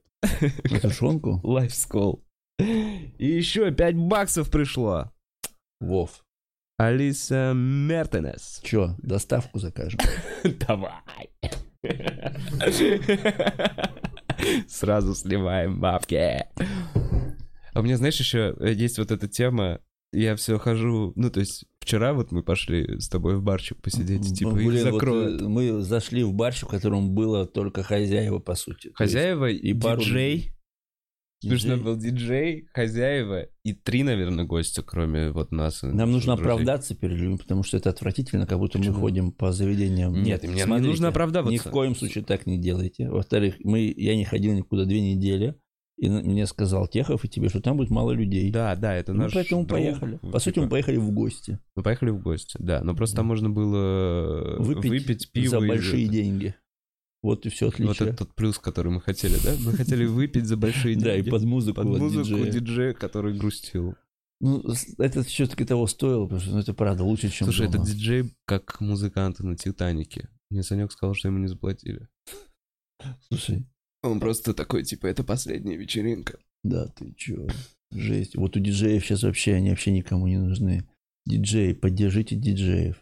На тушенку? (laughs) Life School. И еще 5 баксов пришло. Вов. Алиса Мертенес. Че, доставку закажем? Давай. Сразу сливаем бабки. А у меня, знаешь, еще есть вот эта тема. Я все хожу, ну, то есть вчера вот мы пошли с тобой в барчик посидеть, типа, их Блин, вот, закроют. э, мы зашли в барщик, в котором было только хозяева, по сути. Хозяева и и пару диджей. Диджей. был диджей, хозяева и три, наверное, гостя, кроме вот нас. и Нам нужно друзей. оправдаться перед людьми, потому что это отвратительно, как будто Почему? мы ходим по заведениям. Нет, мне не смотрите, нужно оправдываться. Ни в коем случае так не делайте. Во-вторых, мы, я не ходил никуда две недели, и мне сказал Техов и тебе, что там будет мало людей. Да, да, это Ну, наш поэтому друг, поехали. По типа, сути, мы поехали в гости. Мы поехали в гости, да. Но просто там можно было Выпить, выпить, пиво. за и большие это. деньги. Вот и все Вот отлично. это тот плюс, который мы хотели, да? Мы хотели выпить за большие деньги. (laughs) да, и под музыку. Под музыку диджея. который грустил. Ну, это все-таки того стоило, потому что ну, это правда лучше, чем Слушай, дома. этот диджей как музыканты на Титанике. Мне Санек сказал, что ему не заплатили. Слушай, Он просто такой, типа, это последняя вечеринка. да, ты чё, жесть. Вот у диджеев сейчас вообще, они вообще никому не нужны. Диджеи, поддержите диджеев.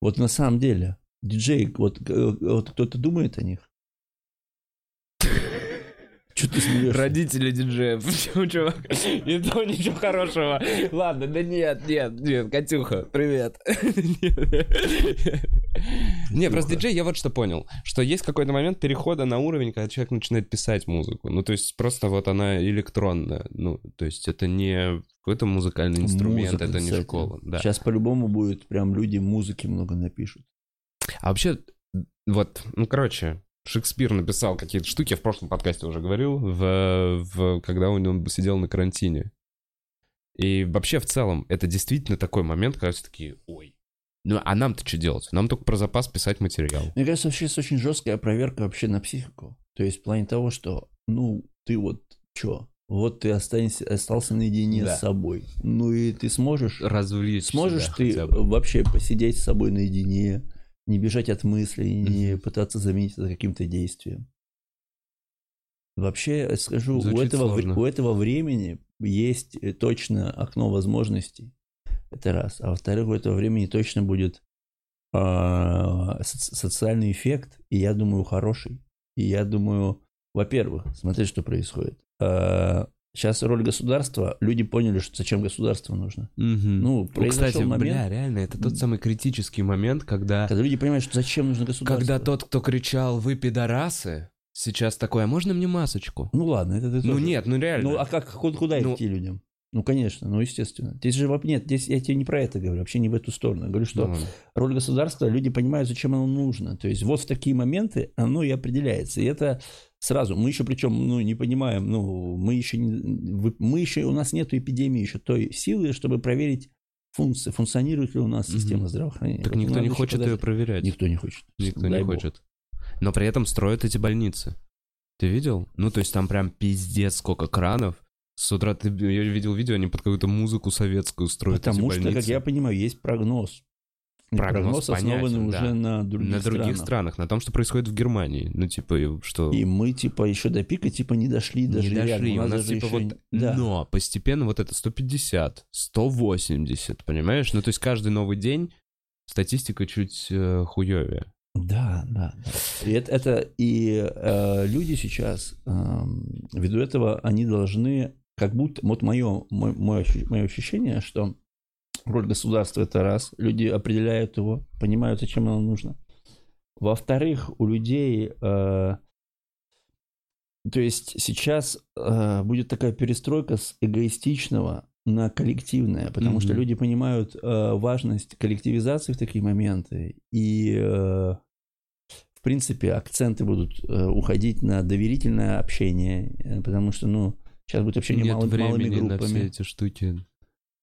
Вот на самом деле, диджей, вот, э, вот кто-то думает о них? Что ты смеешься? Родители диджеев. (laughs) Почему, чувак? И то ничего хорошего. Ладно, да нет, нет, нет, Катюха, привет. Не, просто диджей, я вот что понял, что есть какой-то момент перехода на уровень, когда человек начинает писать музыку. Ну, то есть просто вот она электронная. Ну, то есть это не какой-то музыкальный инструмент, Музыка, это не кстати. школа. Да. Сейчас по-любому будет, прям люди музыки много напишут. А вообще, вот, ну, короче, Шекспир написал какие-то штуки, я в прошлом подкасте уже говорил, в, в, когда он, он сидел на карантине. И вообще, в целом, это действительно такой момент, когда все такие, ой, ну а нам-то что делать? Нам только про запас писать материал. Мне кажется, вообще есть очень жесткая проверка вообще на психику. То есть в плане того, что, ну, ты вот чё? Вот ты останешься, остался наедине Да. с собой. Ну и ты сможешь, Развлечь сможешь себя ты вообще посидеть с собой наедине, не бежать от мыслей, не пытаться заменить это каким-то действием. Вообще, скажу, у этого, сложно. у этого времени есть э, точно окно возможностей. Это раз. А во-вторых, у этого времени точно будет а, соци- социальный эффект, и я думаю, хороший. И я думаю, во-первых, смотри, что происходит. Сейчас роль государства, люди поняли, что зачем государство нужно. Мгм. Ну, Ну, произошел кстати, момент, бля, реально, это тот самый критический момент, когда... когда люди понимают, что зачем нужно государство. Когда тот, кто кричал «Вы пидорасы», сейчас такой «А можно мне масочку?» Ну ладно, это ты Ну тоже. нет, ну реально. Ну а как, куда, куда Ну- идти людям? Ну, конечно, ну, естественно. Здесь же нет, здесь я тебе не про это говорю, вообще не в эту сторону. Я говорю, что Ну роль государства, люди понимают, зачем оно нужно. То есть вот в такие моменты оно и определяется. И это сразу, мы еще причем, ну, не понимаем, ну, мы еще, не, мы еще, у нас нет эпидемии еще той силы, чтобы проверить функции, функционирует ли у нас система здравоохранения. Так Вот никто надо не хочет ее подождать. проверять. Никто не хочет. Никто Дай не бог. хочет. Но при этом строят эти больницы. Ты видел? Ну, то есть там прям пиздец сколько кранов. С утра ты я видел видео, они под какую-то музыку советскую строят Потому что, как больницы. я понимаю, есть прогноз. прогноз, прогноз понятен, уже да. на других, на других странах. странах, на том, что происходит в Германии. Ну, типа, что... И мы, типа, еще до пика, типа, не дошли даже не дошли. У нас, даже типа, еще вот... Да. Но постепенно вот это 150, 180, понимаешь? Ну, то есть каждый новый день статистика чуть э, хуевее. Да, да. И это, это- и э, люди сейчас эм, ввиду этого они должны, как будто, вот мое, мое, мое, ощу- мое ощущение, что роль государства это раз, люди определяют его, понимают, зачем оно нужно. Во-вторых, у людей, э, то есть сейчас э, будет такая перестройка с эгоистичного на коллективное, потому что Мгм. люди понимают э, важность коллективизации в такие моменты, и э, в принципе акценты будут э, уходить на доверительное общение, э, потому что, ну, сейчас будет общение Нет мало- малыми времени на все группами. эти штуки.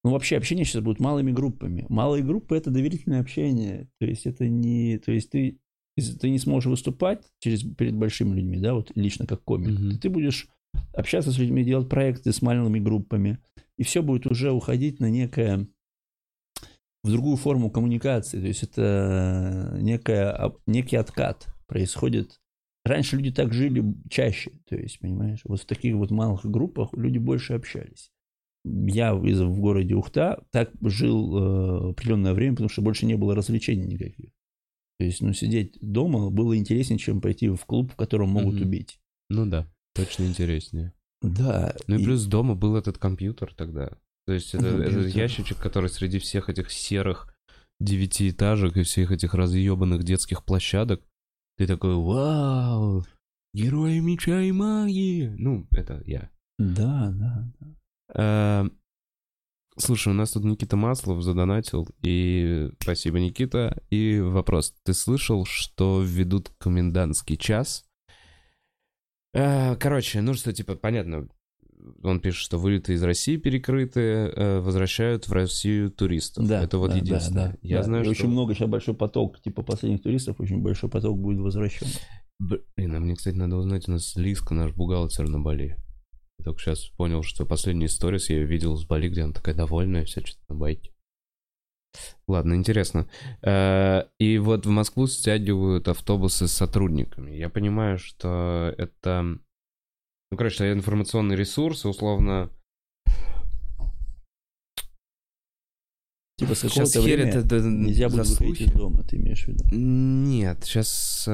Ну, вообще общение сейчас будет малыми группами. Малые группы это доверительное общение. То есть это не. То есть ты, если ты не сможешь выступать через, перед большими людьми, да, вот лично как комик, то ты будешь общаться с людьми, делать проекты с малыми группами. И все будет уже уходить на некое в другую форму коммуникации. То есть это некая, некий откат происходит. Раньше люди так жили чаще, то есть, понимаешь, вот в таких вот малых группах люди больше общались я из- в городе Ухта так жил э, определенное время, потому что больше не было развлечений никаких. То есть, ну, сидеть дома было интереснее, чем пойти в клуб, в котором могут Мгм. убить. Ну да, точно интереснее. Да. Ну и, и- плюс дома был этот компьютер тогда. То есть это, этот ящичек, который среди всех этих серых девятиэтажек и всех этих разъебанных детских площадок, ты такой, вау, герои меча и магии. Ну, это я. Да, да. Э, Слушай, у нас тут Никита Маслов задонатил, и спасибо, Никита. И вопрос, ты слышал, что введут комендантский час? Э, Короче, ну что, типа, понятно, он пишет, что вылеты из России перекрыты, э, возвращают в Россию туристов. Да, Это вот да, единственное. да, да, Я да. знаю, И что... очень много сейчас большой поток, типа последних туристов, очень большой поток будет возвращен. Блин, а мне, кстати, надо узнать, у нас Лиска, наш бухгалтер на Бали. Я только сейчас понял, что последняя история я ее видел с Бали, где она такая довольная, вся что-то на байке. Ладно, интересно. Э, И вот в Москву стягивают автобусы с сотрудниками. Я понимаю, что это... Ну, короче, это информационный ресурс, условно... Типа с Сейчас херят это нельзя будет выходить из дома, ты имеешь в виду? Нет, сейчас...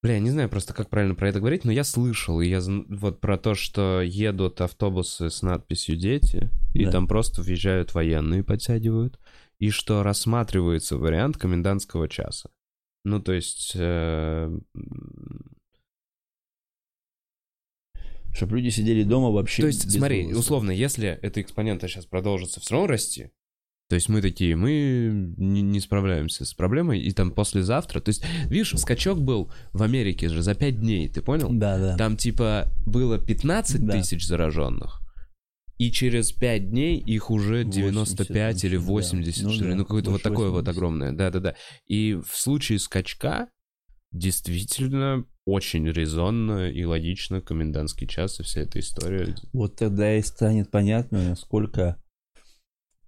Бля, я не знаю просто, как правильно про это говорить, но я слышал, и я вот про то, что едут автобусы с надписью «Дети», и Да. там просто въезжают военные, подтягивают, и что рассматривается вариант комендантского часа. Ну, то есть... э, Чтобы люди сидели дома вообще То есть, смотри, голоса. условно, если эта экспонента сейчас продолжится все равно расти, то есть мы такие, мы не, не справляемся с проблемой, и там послезавтра, то есть, видишь, скачок был в Америке же за 5 дней, ты понял? Да, да. Там типа было 15 Да. тысяч зараженных, и через 5 дней их уже 95 80, или да. 80, Ну что ли, да, ну какое-то вот такое вот 80. огромное, да-да-да. И в случае скачка действительно очень резонно и логично комендантский час и вся эта история. Вот тогда и станет понятно, насколько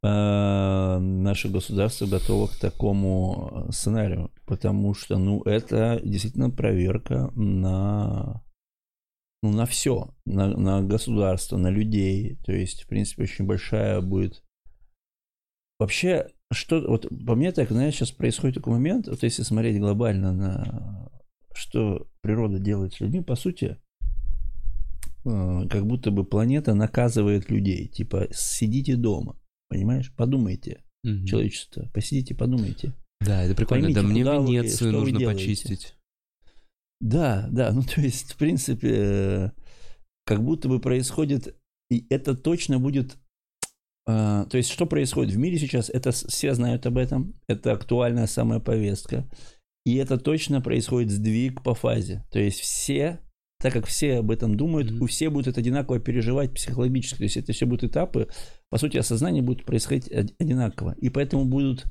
э, наше государство готово к такому э, сценарию. Потому что, ну, это действительно проверка на, ну, на все, на, на государство, на людей. То есть, в принципе, очень большая будет... Вообще, что... Вот по мне так, знаешь, сейчас происходит такой момент, вот если смотреть глобально на что природа делает с людьми, по сути, э, как будто бы планета наказывает людей. Типа, сидите дома. Понимаешь? Подумайте, Мгм. человечество. Посидите, подумайте. Да, это прикольно. Поймите, да мне Венецию вы нужно почистить. Да, да, ну то есть, в принципе, э, как будто бы происходит, и это точно будет, то есть, что происходит в мире сейчас, это все знают об этом, это актуальная самая повестка, и это точно происходит сдвиг по фазе, то есть все, так как все об этом думают, Мгм. у всех будут одинаково переживать психологически, то есть это все будут этапы, по сути, осознание будет происходить од- одинаково, и поэтому будут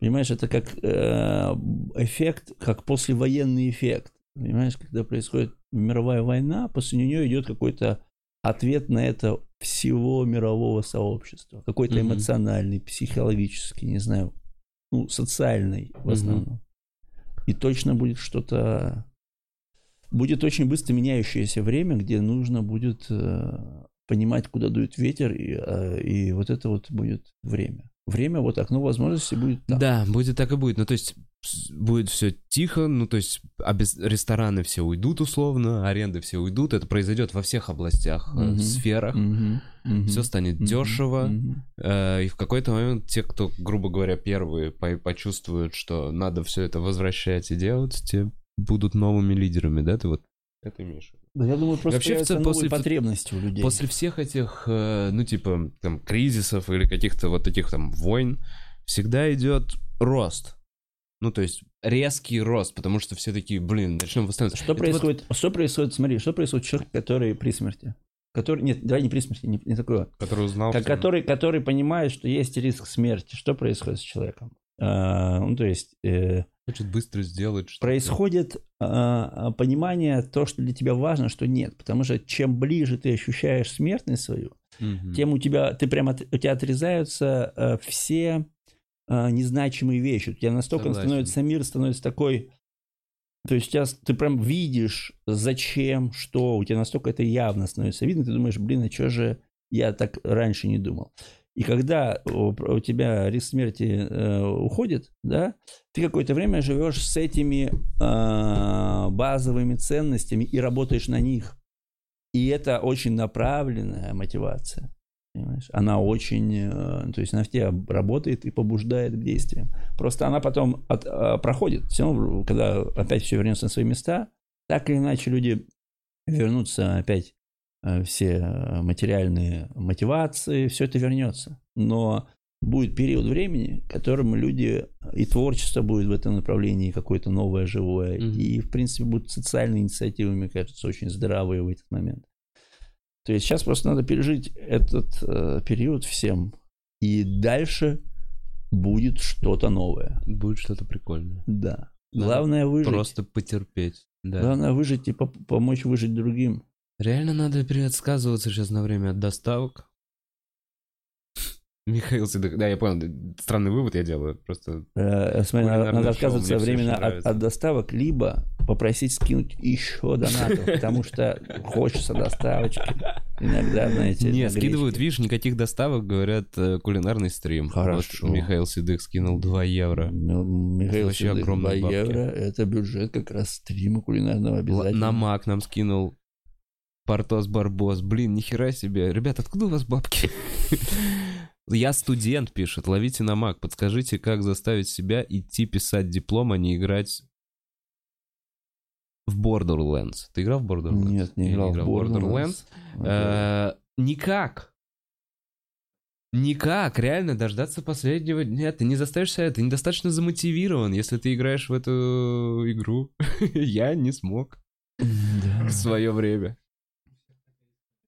Понимаешь, это как э, эффект, как послевоенный эффект. Понимаешь, когда происходит мировая война, после нее идет какой-то ответ на это всего мирового сообщества. Какой-то Мгм. эмоциональный, психологический, не знаю, ну, социальный в основном. И точно будет что-то... Будет очень быстро меняющееся время, где нужно будет э, понимать, куда дует ветер, и, э, и вот это вот будет время. Время, вот окно возможностей будет там. Да, будет так и будет. Ну, то есть будет все тихо, ну, то есть обез- рестораны все уйдут условно, аренды все уйдут. Это произойдет во всех областях, э, Мгм. сферах. Мгм, мгм, Все станет мгм, дешево. мгм. Э, И в какой-то момент те, кто, грубо говоря, первые по- почувствуют, что надо все это возвращать и делать, те будут новыми лидерами, да? Ты вот это имеешь? Да, я думаю, просто Вообще, в целом, после- потребности у людей. После всех этих, э, ну, типа, там, кризисов или каких-то вот таких там войн, всегда идет рост. Ну, то есть резкий рост, потому что все такие, блин, начнем восстанавливаться. Что Это происходит? Что происходит? Смотри, что происходит с человеком, который при смерти? Который, нет, давай не при смерти, не, не такое. вот, который узнал... Что- который, который понимает, что есть риск смерти. Что происходит с человеком? А, ну, то есть э, Хочет быстро сделать что-то. происходит а, понимание то, что для тебя важно, что нет. Потому что чем ближе ты ощущаешь смертность свою, Мгм. тем у тебя, ты прямо, у тебя отрезаются э, все э, незначимые вещи. У тебя настолько Согласен. становится мир, становится такой... То есть сейчас ты прям видишь, зачем, что, у тебя настолько это явно становится видно, ты думаешь, блин, а что же я так раньше не думал. И когда у, у тебя риск смерти э, уходит, да, ты какое-то время живешь с этими э, базовыми ценностями и работаешь на них. И это очень направленная мотивация. Понимаешь? Она очень, э, то есть она в тебя работает и побуждает к действиям. Просто она потом от- э, проходит. Все равно, когда опять все вернется на свои места, так или иначе люди вернутся опять э, все материальные мотивации, все это вернется. Но будет период времени, в котором люди и творчество будет в этом направлении какое-то новое, живое, Мгм. и, в принципе, будут социальные инициативы, мне кажется, очень здравые в этот момент. То есть сейчас просто надо пережить этот э, период всем, и дальше будет что-то новое. Будет что-то прикольное. Да. Надо Главное выжить. Просто потерпеть. Да. Главное выжить и поп- помочь выжить другим. Реально надо предсказываться сейчас на время от доставок. Михаил Седых. Да, я понял. Странный вывод я делаю. Просто Э, смотри, надо, отказываться временно от, от доставок, либо попросить скинуть еще донатов, (laughs) потому что хочется доставочки. Иногда, знаете, Не, скидывают, видишь, никаких доставок, говорят, э, кулинарный стрим. Хорошо. Вот Михаил Седых скинул 2 евро. М- Михаил Седых, огромные 2 бабки. евро, это бюджет как раз стрима кулинарного обязательно. На Мак нам скинул Портос Барбос. Блин, нихера себе. Ребят, откуда у вас бабки? (laughs) Я студент, пишет. Ловите на Мак. Подскажите, как заставить себя идти писать диплом, а не играть в Borderlands. Ты играл в Borderlands? Нет, не Я играл в Borderlands. Borderlands. Э, Никак. Никак, реально дождаться последнего дня. Ты не заставишь себя, ты недостаточно замотивирован, если ты играешь в эту игру. (laughs) Я не смог в свое время.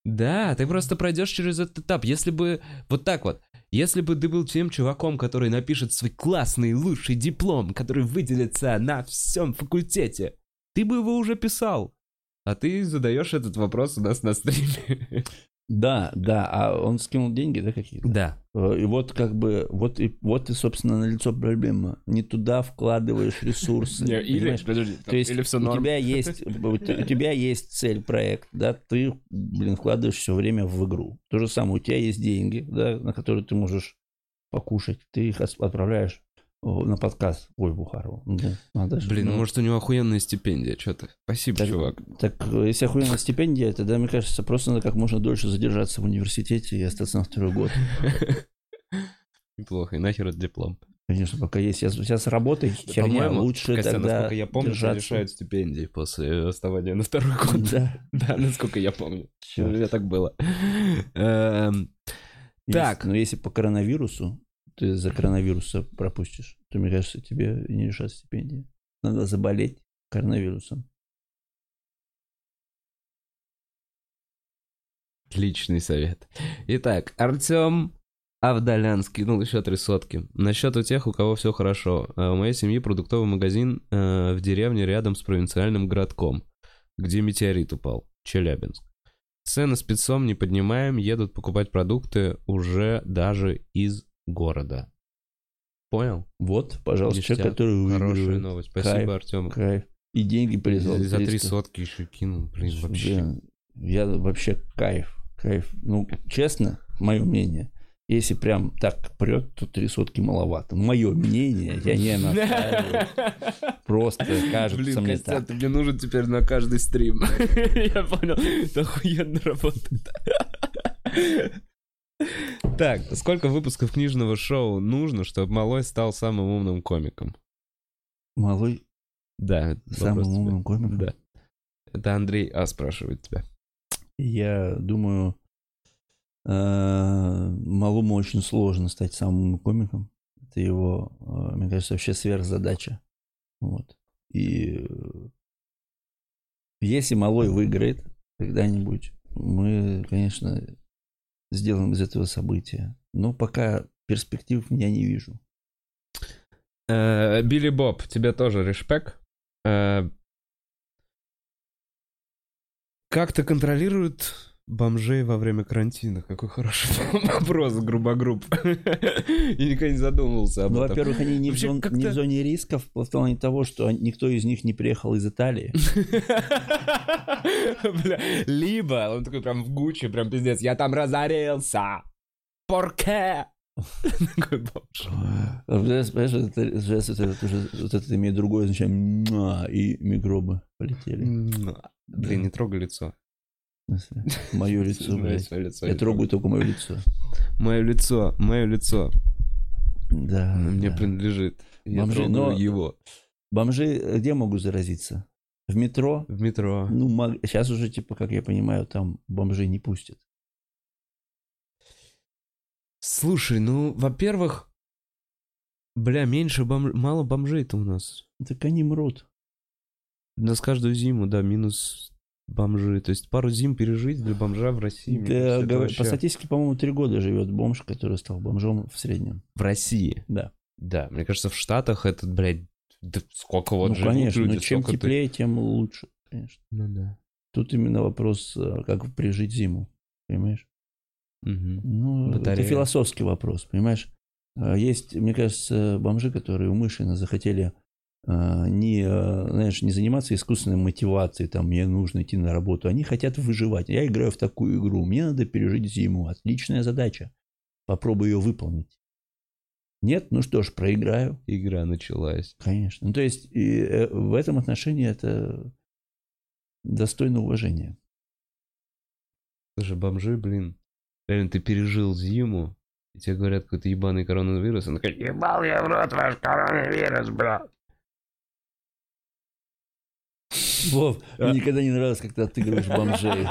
Да, ты просто пройдешь через этот этап. Если бы вот так вот, если бы ты был тем чуваком, который напишет свой классный, лучший диплом, который выделится на всем факультете, ты бы его уже писал. А ты задаешь этот вопрос у нас на стриме. (laughs) Да, да, а он скинул деньги, да, какие-то? Да. Э, И вот как бы, вот и, вот и, собственно, налицо проблема. Не туда вкладываешь ресурсы. понимаешь? подожди, То есть у тебя есть, (laughs) у те- у тебя есть цель, проект, да, ты, блин, вкладываешь все время в игру. То же самое, у тебя есть деньги, да, на которые ты можешь покушать, ты их отправляешь на подкаст. Ой, Бухару. Ну, (laughs) надо же, Блин, ну может у него охуенная стипендия, что ты. Спасибо, Так- чувак. Так, э, если охуенная стипендия, тогда, мне кажется, просто надо как можно дольше задержаться в университете и остаться на второй год. (laughs) Неплохо, и нахер этот диплом. Конечно, пока есть. Сейчас, сейчас работа херня, лучше Костя, тогда насколько я помню, держаться. лишают стипендий после оставания на второй год. (laughs) Да, Да, насколько я помню. У чёрт. меня так было. Эм, Так. Но если по коронавирусу, ты за коронавируса пропустишь, то, мне кажется, тебе не лишат стипендии. Надо заболеть коронавирусом. Отличный совет. Итак, Артем Авдалян скинул еще три сотки. Насчет у тех, у кого все хорошо. Э, У моей семьи продуктовый магазин э, в деревне рядом с провинциальным городком, где метеорит упал. Челябинск. Цены спецом не поднимаем, едут покупать продукты уже даже из города. Понял? Вот, пожалуйста, человек, который Хорошая выигрывает. новость. Спасибо. Артем. Кайф. И деньги прислал. За три 300. сотки еще кинул. Блин, вообще. Блин, Я вообще кайф, кайф. Ну, честно, мое мнение, если прям так прет, то три сотки маловато. Мое мнение, я не настаиваю. (laughs) Просто кажется Блин, мне Костян, так. ты мне нужен теперь на каждый стрим. (laughs) Я понял, это охуенно работает. Так, сколько выпусков книжного шоу нужно, чтобы Малой стал самым умным комиком? Малой Да, самым умным комиком. Да. Это Андрей А спрашивает тебя. Я думаю, э, малому очень сложно стать самым умным комиком. Это его, э, мне кажется, вообще сверхзадача. Вот. И э, если малой выиграет когда-нибудь, мы, конечно, сделаем из этого события. Но пока перспектив я не вижу. Э, Билли Боб, тебе тоже респект. Э, Как то контролируют бомжей во время карантина? Какой хороший (laughs) вопрос, грубогруб. Я никогда не задумывался об Ну, этом. во-первых, они не в, зон- не в зоне рисков, в плане того, что никто из них не приехал из Италии. (laughs) Бля, либо он такой прям в Гуччи, прям пиздец, я там разорился. Порке? (laughs) Понимаешь, это, вот это имеет другое значение, и микробы полетели. Блин, не трогай лицо. Мое (laughs) лицо, блядь. Я трогаю только мое лицо. Мое лицо, мое лицо. Да. Оно мне принадлежит. Я Бомжи, но- его. Бомжи где могут заразиться? В метро? В метро. Ну, сейчас уже, типа, как я понимаю, там бомжей не пустят. Слушай, ну, во-первых, бля, меньше бомж... мало бомжей-то у нас. Так они мрут. У нас каждую зиму, да, минус бомжи. То есть пару зим пережить для бомжа в России. Да, кажется, это говор- вообще- По статистике, по-моему, три года живет бомж, который стал бомжом в среднем. В России. Да. Да, мне кажется, в Штатах это, блядь, да сколько вот ну, живут конечно, люди, но чем сколько ты- теплее, тем лучше, конечно. Ну да. Тут именно вопрос, э, как пережить зиму, понимаешь? Мгм. Ну, Батарея. это философский вопрос, понимаешь? А, Есть, мне кажется, бомжи, которые умышленно захотели не, а, знаешь, не заниматься искусственной мотивацией, там, мне нужно идти на работу. Они хотят выживать. Я играю в такую игру, мне надо пережить зиму. Отличная задача. Попробую ее выполнить. Нет? Ну что ж, проиграю. Игра началась. Конечно. Ну, то есть и, э, в этом отношении это достойно уважения. Слушай, бомжи, блин, реально ты пережил зиму, и тебе говорят какой-то ебаный коронавирус, он такой, ебал я в рот ваш коронавирус, брат. Вов, мне никогда не нравилось, как ты отыгрываешь бомжей.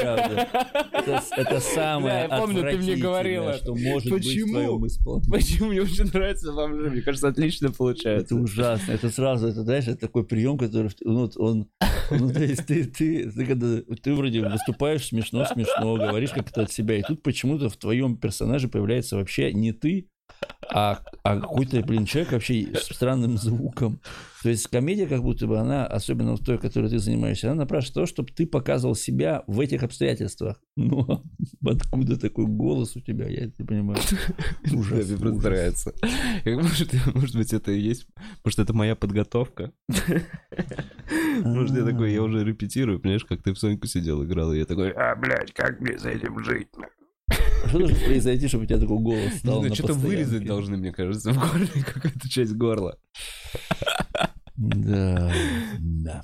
Правда. Это, это самое Да, я помню, ты мне отвратительное, говорила. что может быть в Почему? твоем. Почему мне очень нравятся бомжи? Мне кажется, отлично Это получается. ужасно. Это сразу, это, знаешь, это такой прием, который, ну, он, ну, то есть ты, ты, ты, когда, ты вроде выступаешь смешно-смешно, говоришь как-то от себя, и тут почему-то в твоем персонаже появляется вообще не ты, а, а какой-то, блин, человек вообще с странным звуком. То есть комедия как будто бы она, особенно в той, которой ты занимаешься, она напрашивает то, чтобы ты показывал себя в этих обстоятельствах. Но (laughs) откуда такой голос у тебя, я это не понимаю. (laughs) Ужас, Мне просто нравится. Может, (laughs) может быть, это и есть, может, это моя подготовка. Может, я такой, я уже репетирую, понимаешь, как ты в Соньку сидел, играл, и я такой, а, блядь, как мне с этим жить? Что должно произойти, чтобы у тебя такой голос Не стал знаю, на что-то вырезать должны, мне кажется, в горле, (laughs) какая-то часть горла. Да, да.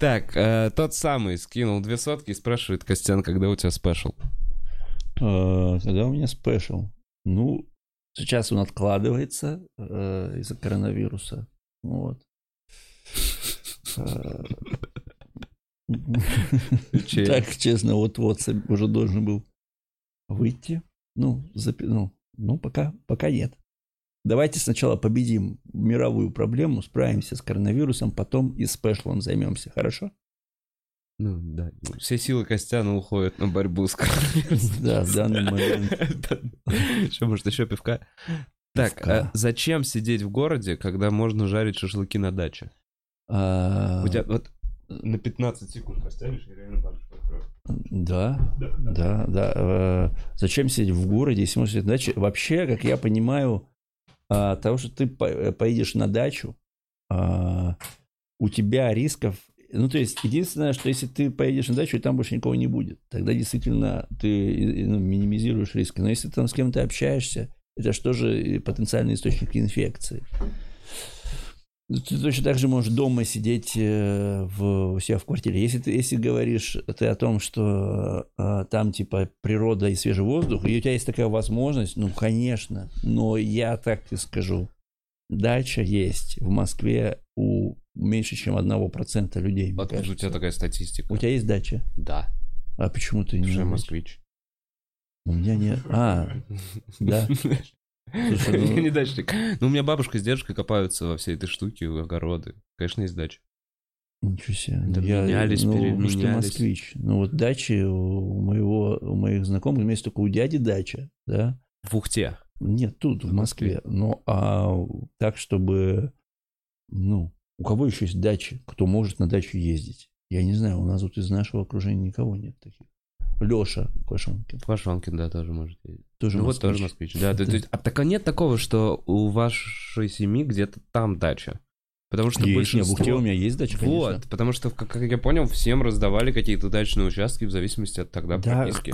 Так, э, тот самый скинул две сотки и спрашивает, Костян, когда у тебя спешл? А, Когда у меня спешл? Ну, сейчас он откладывается э, из-за коронавируса. Вот. (laughs) Так, честно, вот-вот уже должен был выйти. Ну, запи- ну, ну пока, пока нет. Давайте сначала победим мировую проблему, справимся с коронавирусом, потом и спешлом займемся, хорошо? Ну, да. Все силы Костяна уходят на борьбу с коронавирусом. Да, в данный (laughs) момент. Что, может, еще пивка? Так, а зачем сидеть в городе, когда можно жарить шашлыки на даче? А, У тебя вот На 15 секунд поставишь, я реально бабушку открою. Да, да, да. Э, Зачем сидеть в городе, если можно сидеть на даче? Вообще, как я понимаю, а, того, что ты по- э, поедешь на дачу, а, у тебя рисков... Ну, то есть, единственное, что если ты поедешь на дачу, и там больше никого не будет, тогда действительно ты э, ну, минимизируешь риски. Но если ты там с кем-то общаешься, это что же потенциальный источник инфекции. Ну, Ты точно так же можешь дома сидеть э, в, у себя в квартире. Если ты если говоришь ты о том, что э, там типа природа и свежий воздух, и у тебя есть такая возможность, ну, конечно. Но я так тебе скажу. Дача есть в Москве у меньше, чем 1% людей. Откуда у тебя такая статистика? У тебя есть дача? Да, А почему ты не уже москвич. У меня нет. А, (laughs) да. (laughs) Слушай, ну- Я (laughs) не дачник. Ну, у меня бабушка с дедушкой копаются во всей этой штуке, огороды. Конечно, есть дача. Ничего себе. Да я, менялись, ну, переменялись. что москвич. Ну вот дачи у моего, у моих знакомых, у меня есть только у дяди дача, да? В Ухте. Нет, тут, в В Москве. Москве. Но а так, чтобы, ну, у кого еще есть дачи, кто может на дачу ездить? Я не знаю, у нас вот из нашего окружения никого нет таких. Леша Квашонкин Пашонкин, да, тоже может ездить. тоже ну, вот москвич. тоже москвич. Да, то- то есть, а так а нет такого, что у вашей семьи где-то там дача? Потому что Есть, не, в большинство... Ухте у меня есть дача, конечно. Вот, потому что, как, как я понял, всем раздавали какие-то дачные участки в зависимости от тогда Да, прописки.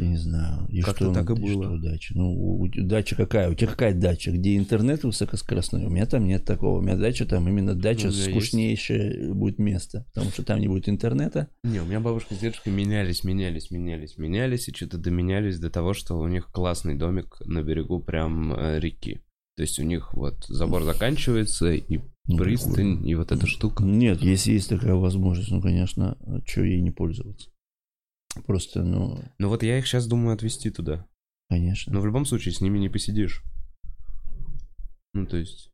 Я не знаю. И Как-то что, так и было. что дача? Ну, у- дача какая? У тебя какая дача? Где интернет высокоскоростной? У меня там нет такого. У меня дача там именно дача Ну, скучнейшее будет место. Потому что там не будет интернета. Не, у меня бабушка с дедушкой менялись, менялись, менялись, менялись, и что-то доменялись до того, что у них классный домик на берегу прям э, реки. То есть у них вот забор заканчивается, и Пристань, и вот эта штука. Нет, если есть такая возможность, ну, конечно, что ей не пользоваться? Просто, ну, Ну вот я их сейчас думаю отвезти туда. конечно. Но в любом случае с ними не посидишь. Ну, то есть...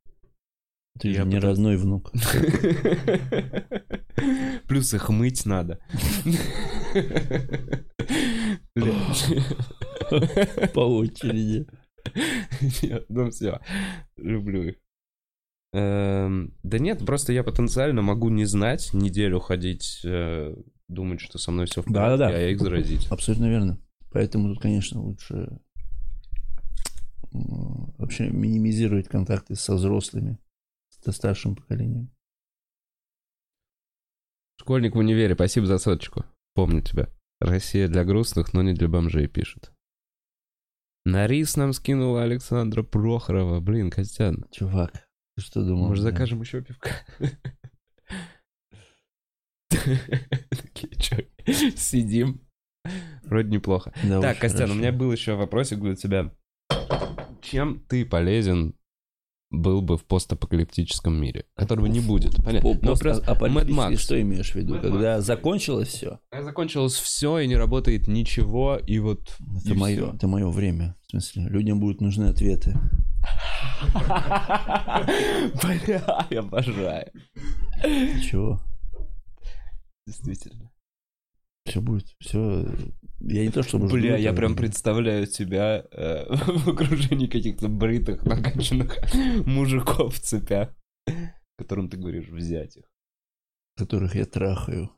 Ты я же не потом- родной внук. (laughs) Плюс их мыть надо. (laughs) По очереди. (laughs) Нет, Ну все, люблю их. Эм, Да нет, просто я потенциально могу не знать, неделю ходить, э, думать, что со мной все в порядке, Да-да-да. а я их заразить. Абсолютно верно. Поэтому тут, конечно, лучше вообще минимизировать контакты со взрослыми, со старшим поколением. Школьник в универе, спасибо за соточку. Помню тебя. Россия для грустных, но не для бомжей, пишет. На рис нам скинула Александра Прохорова. Блин, Костян, Чувак, что думал? может закажем еще пивка? Сидим. Вроде неплохо. Да Так, Костян, у меня был еще вопросик для тебя. Чем ты полезен был бы в постапокалиптическом мире, которого не будет? Понятно. По- Но пост- просто а- Mad Max. Что имеешь в виду? Mad Когда Max. закончилось все? Закончилось все, и не работает ничего, и вот... Это и мое, это мое время. В смысле, людям будут нужны ответы. Бля, я обожаю. Чего? Действительно. Все будет. Все. Я не то чтобы жду Бля, я этого. прям представляю тебя э, (laughs) в окружении каких-то бритых, накачанных мужиков в цепях, которым ты говоришь взять их. которых я трахаю.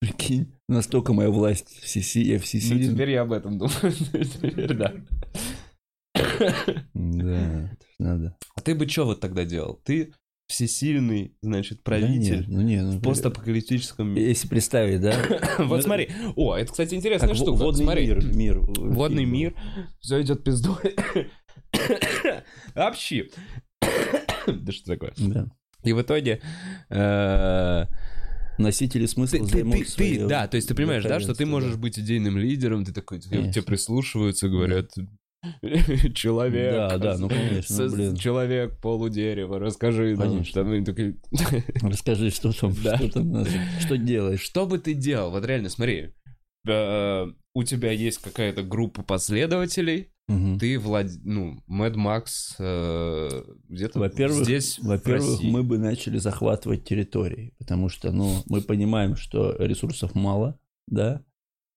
Прикинь, настолько моя власть всеси, я Ну, всесилен. теперь я об этом думаю. Теперь (laughs) да. Да, надо. А ты бы что вот тогда делал? Ты всесильный, значит, Да правитель нет, ну не, ну, в постапокалиптическом мире. Если представить, да? (coughs) Вот смотри. О, это, кстати, интересная Как штука. водный мир, мир. э, (coughs) Водный фильм мир, все идет пиздой. (coughs) Общи. Да что такое? Да. И в итоге... э, Носители смысла Ты, ты- ты- ты- да, то есть ты понимаешь, да, что ты можешь быть идейным лидером, ты такой, Конечно. тебе прислушиваются, говорят, (laughs) человек, Да, да, ну, конечно, ну, блин. человек полудерева, расскажи нам, Конечно. (laughs) Расскажи, что там, Да. что там, что делаешь. что бы ты делал? Вот реально, смотри, э, у тебя есть какая-то группа последователей, Мгм. ты влад... ну, Мэд Макс э, где-то Во-первых, здесь, во-первых, мы бы начали захватывать территории, потому что, ну, мы понимаем, что ресурсов мало, да,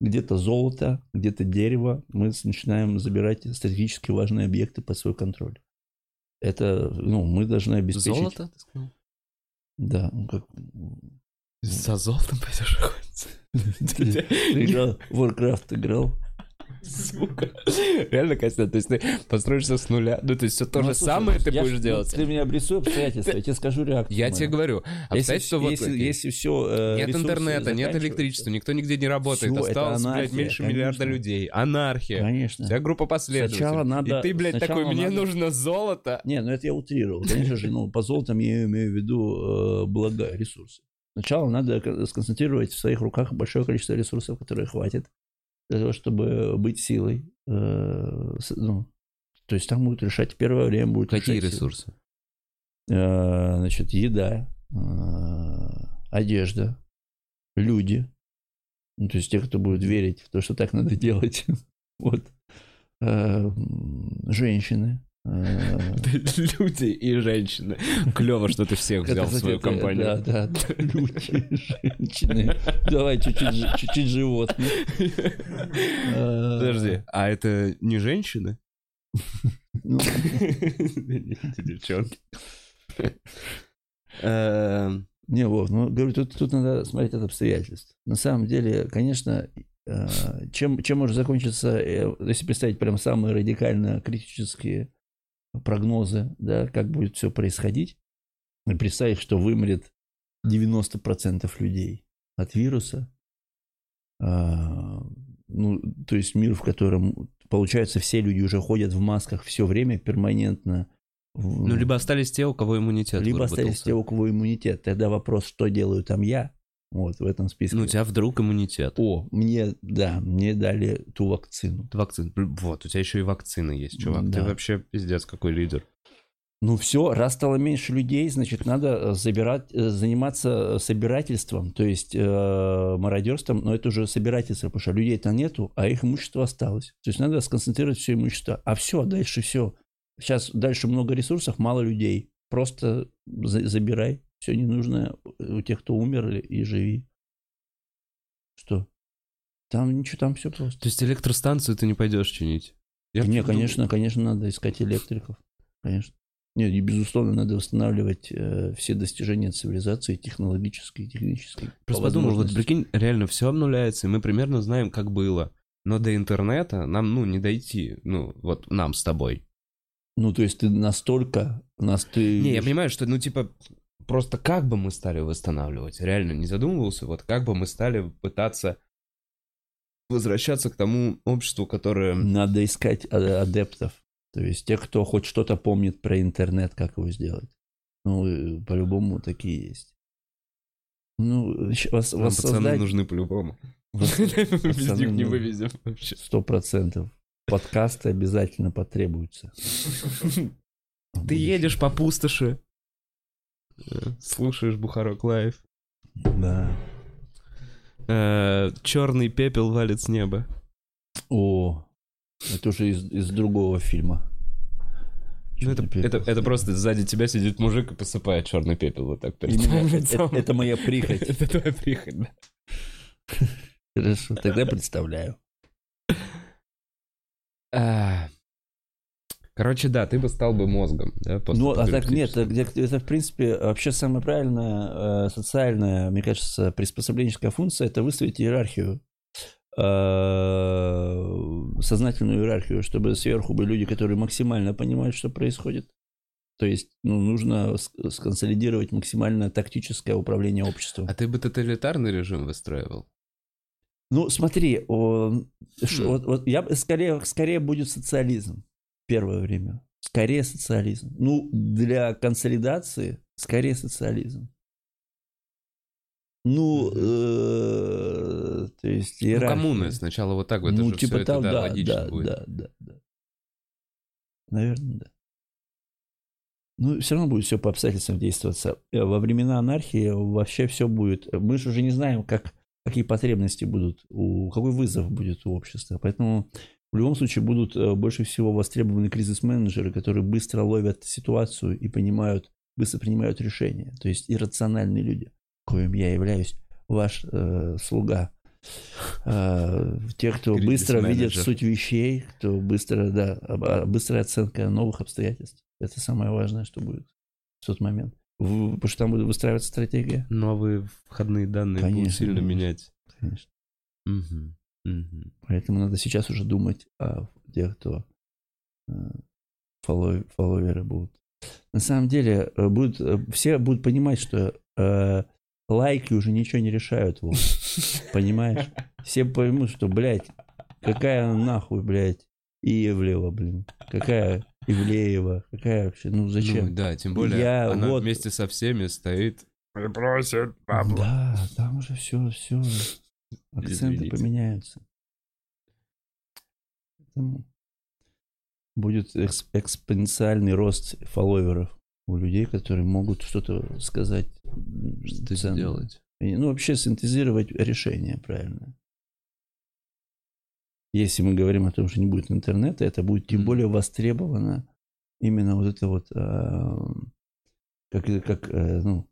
где-то золото, где-то дерево, мы начинаем забирать стратегически важные объекты под свой контроль. Это, ну, мы должны обеспечить... Золото, ты сказал? Да, ну, как... За золотом пойдешь охотиться? (laughs) Ты играл, Warcraft играл? Сука. Реально, Костя, то есть ты построишься с нуля. Ну, то есть все то Ну, же слушай, самое ты будешь ж- делать. Ты мне обрисуй обстоятельства, я тебе скажу реакцию. Я мою. тебе говорю, Если, обстоятельства вот если, если все Нет интернета, нет электричества, никто нигде не работает. Осталось, блядь, анархия, меньше конечно. миллиарда людей. Анархия. Конечно. У тебя группа последователей. Сначала надо- И ты, блядь, такой, мне надо- нужно золото. Не, ну это я утрировал. Конечно же, ну, по золотам я имею в виду э, блага, ресурсы. Сначала надо сконцентрировать в своих руках большое количество ресурсов, которые хватит для того, чтобы быть силой. Э, ну, то есть там будут решать, первое время будет Какие решать силы. ресурсы? Э, значит, еда, э, одежда, люди. Ну, то есть те, кто будет верить в то, что так надо делать. (laughs) Вот. Женщины. Э, (laughs) Люди и женщины. Клево, что ты всех взял в свою компанию. Да, да. (laughs) Люди, женщины. Давай чуть-чуть, жи- чуть-чуть животных. Э, Подожди, а это не женщины? ну, девчонки. Эм, Не, Вов, ну, говорю, тут, тут надо смотреть от обстоятельств. На самом деле, конечно, э, чем, чем может закончиться, э, если представить прям самые радикально критические прогнозы, да, как будет все происходить, и представить, что вымрет 90% людей от вируса, а, ну, то есть мир, в котором, получается, все люди уже ходят в масках все время, перманентно. Ну, либо остались те, у кого иммунитет либо остались те, у кого иммунитет. Тогда вопрос, что делаю там я, вот в этом списке. Ну, у тебя вдруг иммунитет. О, мне, да, мне дали ту вакцину. Вакцин. Вот, у тебя еще и вакцина есть, чувак. Да. Ты вообще пиздец какой лидер. Ну все, раз стало меньше людей, значит, надо э, забирать, э, заниматься собирательством, то есть э, мародерством, но это уже собирательство, потому что людей-то нету, а их имущество осталось. То есть надо сконцентрировать все имущество. А все, дальше все. Сейчас дальше много ресурсов, мало людей. Просто за- забирай все ненужное у тех, кто умер, и живи. Что? Там ничего, там все просто. То есть электростанцию ты не пойдешь чинить? Я Не, конечно, конечно, надо искать электриков. Конечно. Нет, и безусловно, надо восстанавливать э, все достижения цивилизации, технологические, технические. Просто по подумал, вот прикинь, реально все обнуляется, и мы примерно знаем, как было. Но до интернета нам, ну, не дойти. Ну, вот нам с тобой. Ну, то есть ты настолько... Нас ты... Не, я понимаю, что, ну, типа, просто как бы мы стали восстанавливать? Реально не задумывался, вот как бы мы стали пытаться возвращаться к тому обществу, которое... Надо искать а- адептов. То есть тех, кто хоть что-то помнит про интернет, как его сделать. Ну, э, по-любому такие есть. Ну, вос- Нам пацаны воссоздать нужны по-любому. (laughs) Без (laughs) них не вывезем вообще. сто процентов. Подкасты обязательно потребуются. Ты едешь по пустоши, слушаешь Бухарок Лайв, Да. черный пепел валит с неба. О, это уже из, из другого фильма. Ну, это, пепел. это, это просто сзади тебя сидит мужик и посыпает черный пепел вот так Именно это, лицом. это- это моя прихоть. (laughs) Это твоя прихоть, да. Хорошо, тогда представляю. А, Короче, да, ты бы стал бы мозгом, да, Ну, а так нет, это, в принципе вообще самая правильная э, социальная, мне кажется, приспособленческая функция это выставить иерархию, э, сознательную иерархию, чтобы сверху были люди, которые максимально понимают, что происходит. То есть, ну, нужно сконсолидировать максимально тактическое управление обществом. А ты бы тоталитарный режим выстраивал? Ну, смотри, о, ш- вот, вот я скорее, скорее будет социализм первое время. Скорее социализм. Ну, для консолидации скорее социализм. Ну, э, то есть Ну, коммуны сначала вот так вот, это ну, же типа это, там, да, да, логично да, будет. да, да, да. Наверное, да. Ну, все равно будет все по обстоятельствам действоваться. Э, Во времена анархии вообще все будет. Мы же уже не знаем, как, какие потребности будут, у, какой вызов будет у общества. Поэтому в любом случае будут э, больше всего востребованы кризис-менеджеры, которые быстро ловят ситуацию и понимают, быстро принимают решения. То есть иррациональные люди, коим я являюсь, ваш э, слуга. Э, те, кто быстро видят суть вещей, кто быстро, да, быстрая оценка новых обстоятельств. Это самое важное, что будет в тот момент. В- Потому что там будет выстраиваться стратегия. Новые входные данные будут сильно менять. Конечно. Мгм. Поэтому надо сейчас уже думать о тех, кто э, фолловеры будут. На самом деле, э, будут, э, все будут понимать, что э, лайки уже ничего не решают. Вов. (laughs) Понимаешь? Все поймут, что, блядь, какая нахуй, блядь, Ивлева, блин. Какая Ивлеева. Какая вообще, ну Ну, зачем? да, тем более Я она вот- вместе со всеми стоит и просит бабло. Да, там уже все, все. Акценты Извините. поменяются. Поэтому будет экс- экспоненциальный рост фолловеров у людей, которые могут что-то сказать. Что сделать? Ну, вообще синтезировать решение правильно. Если мы говорим о том, что не будет интернета, это будет тем более востребовано именно вот это вот, а, как, как э, ну,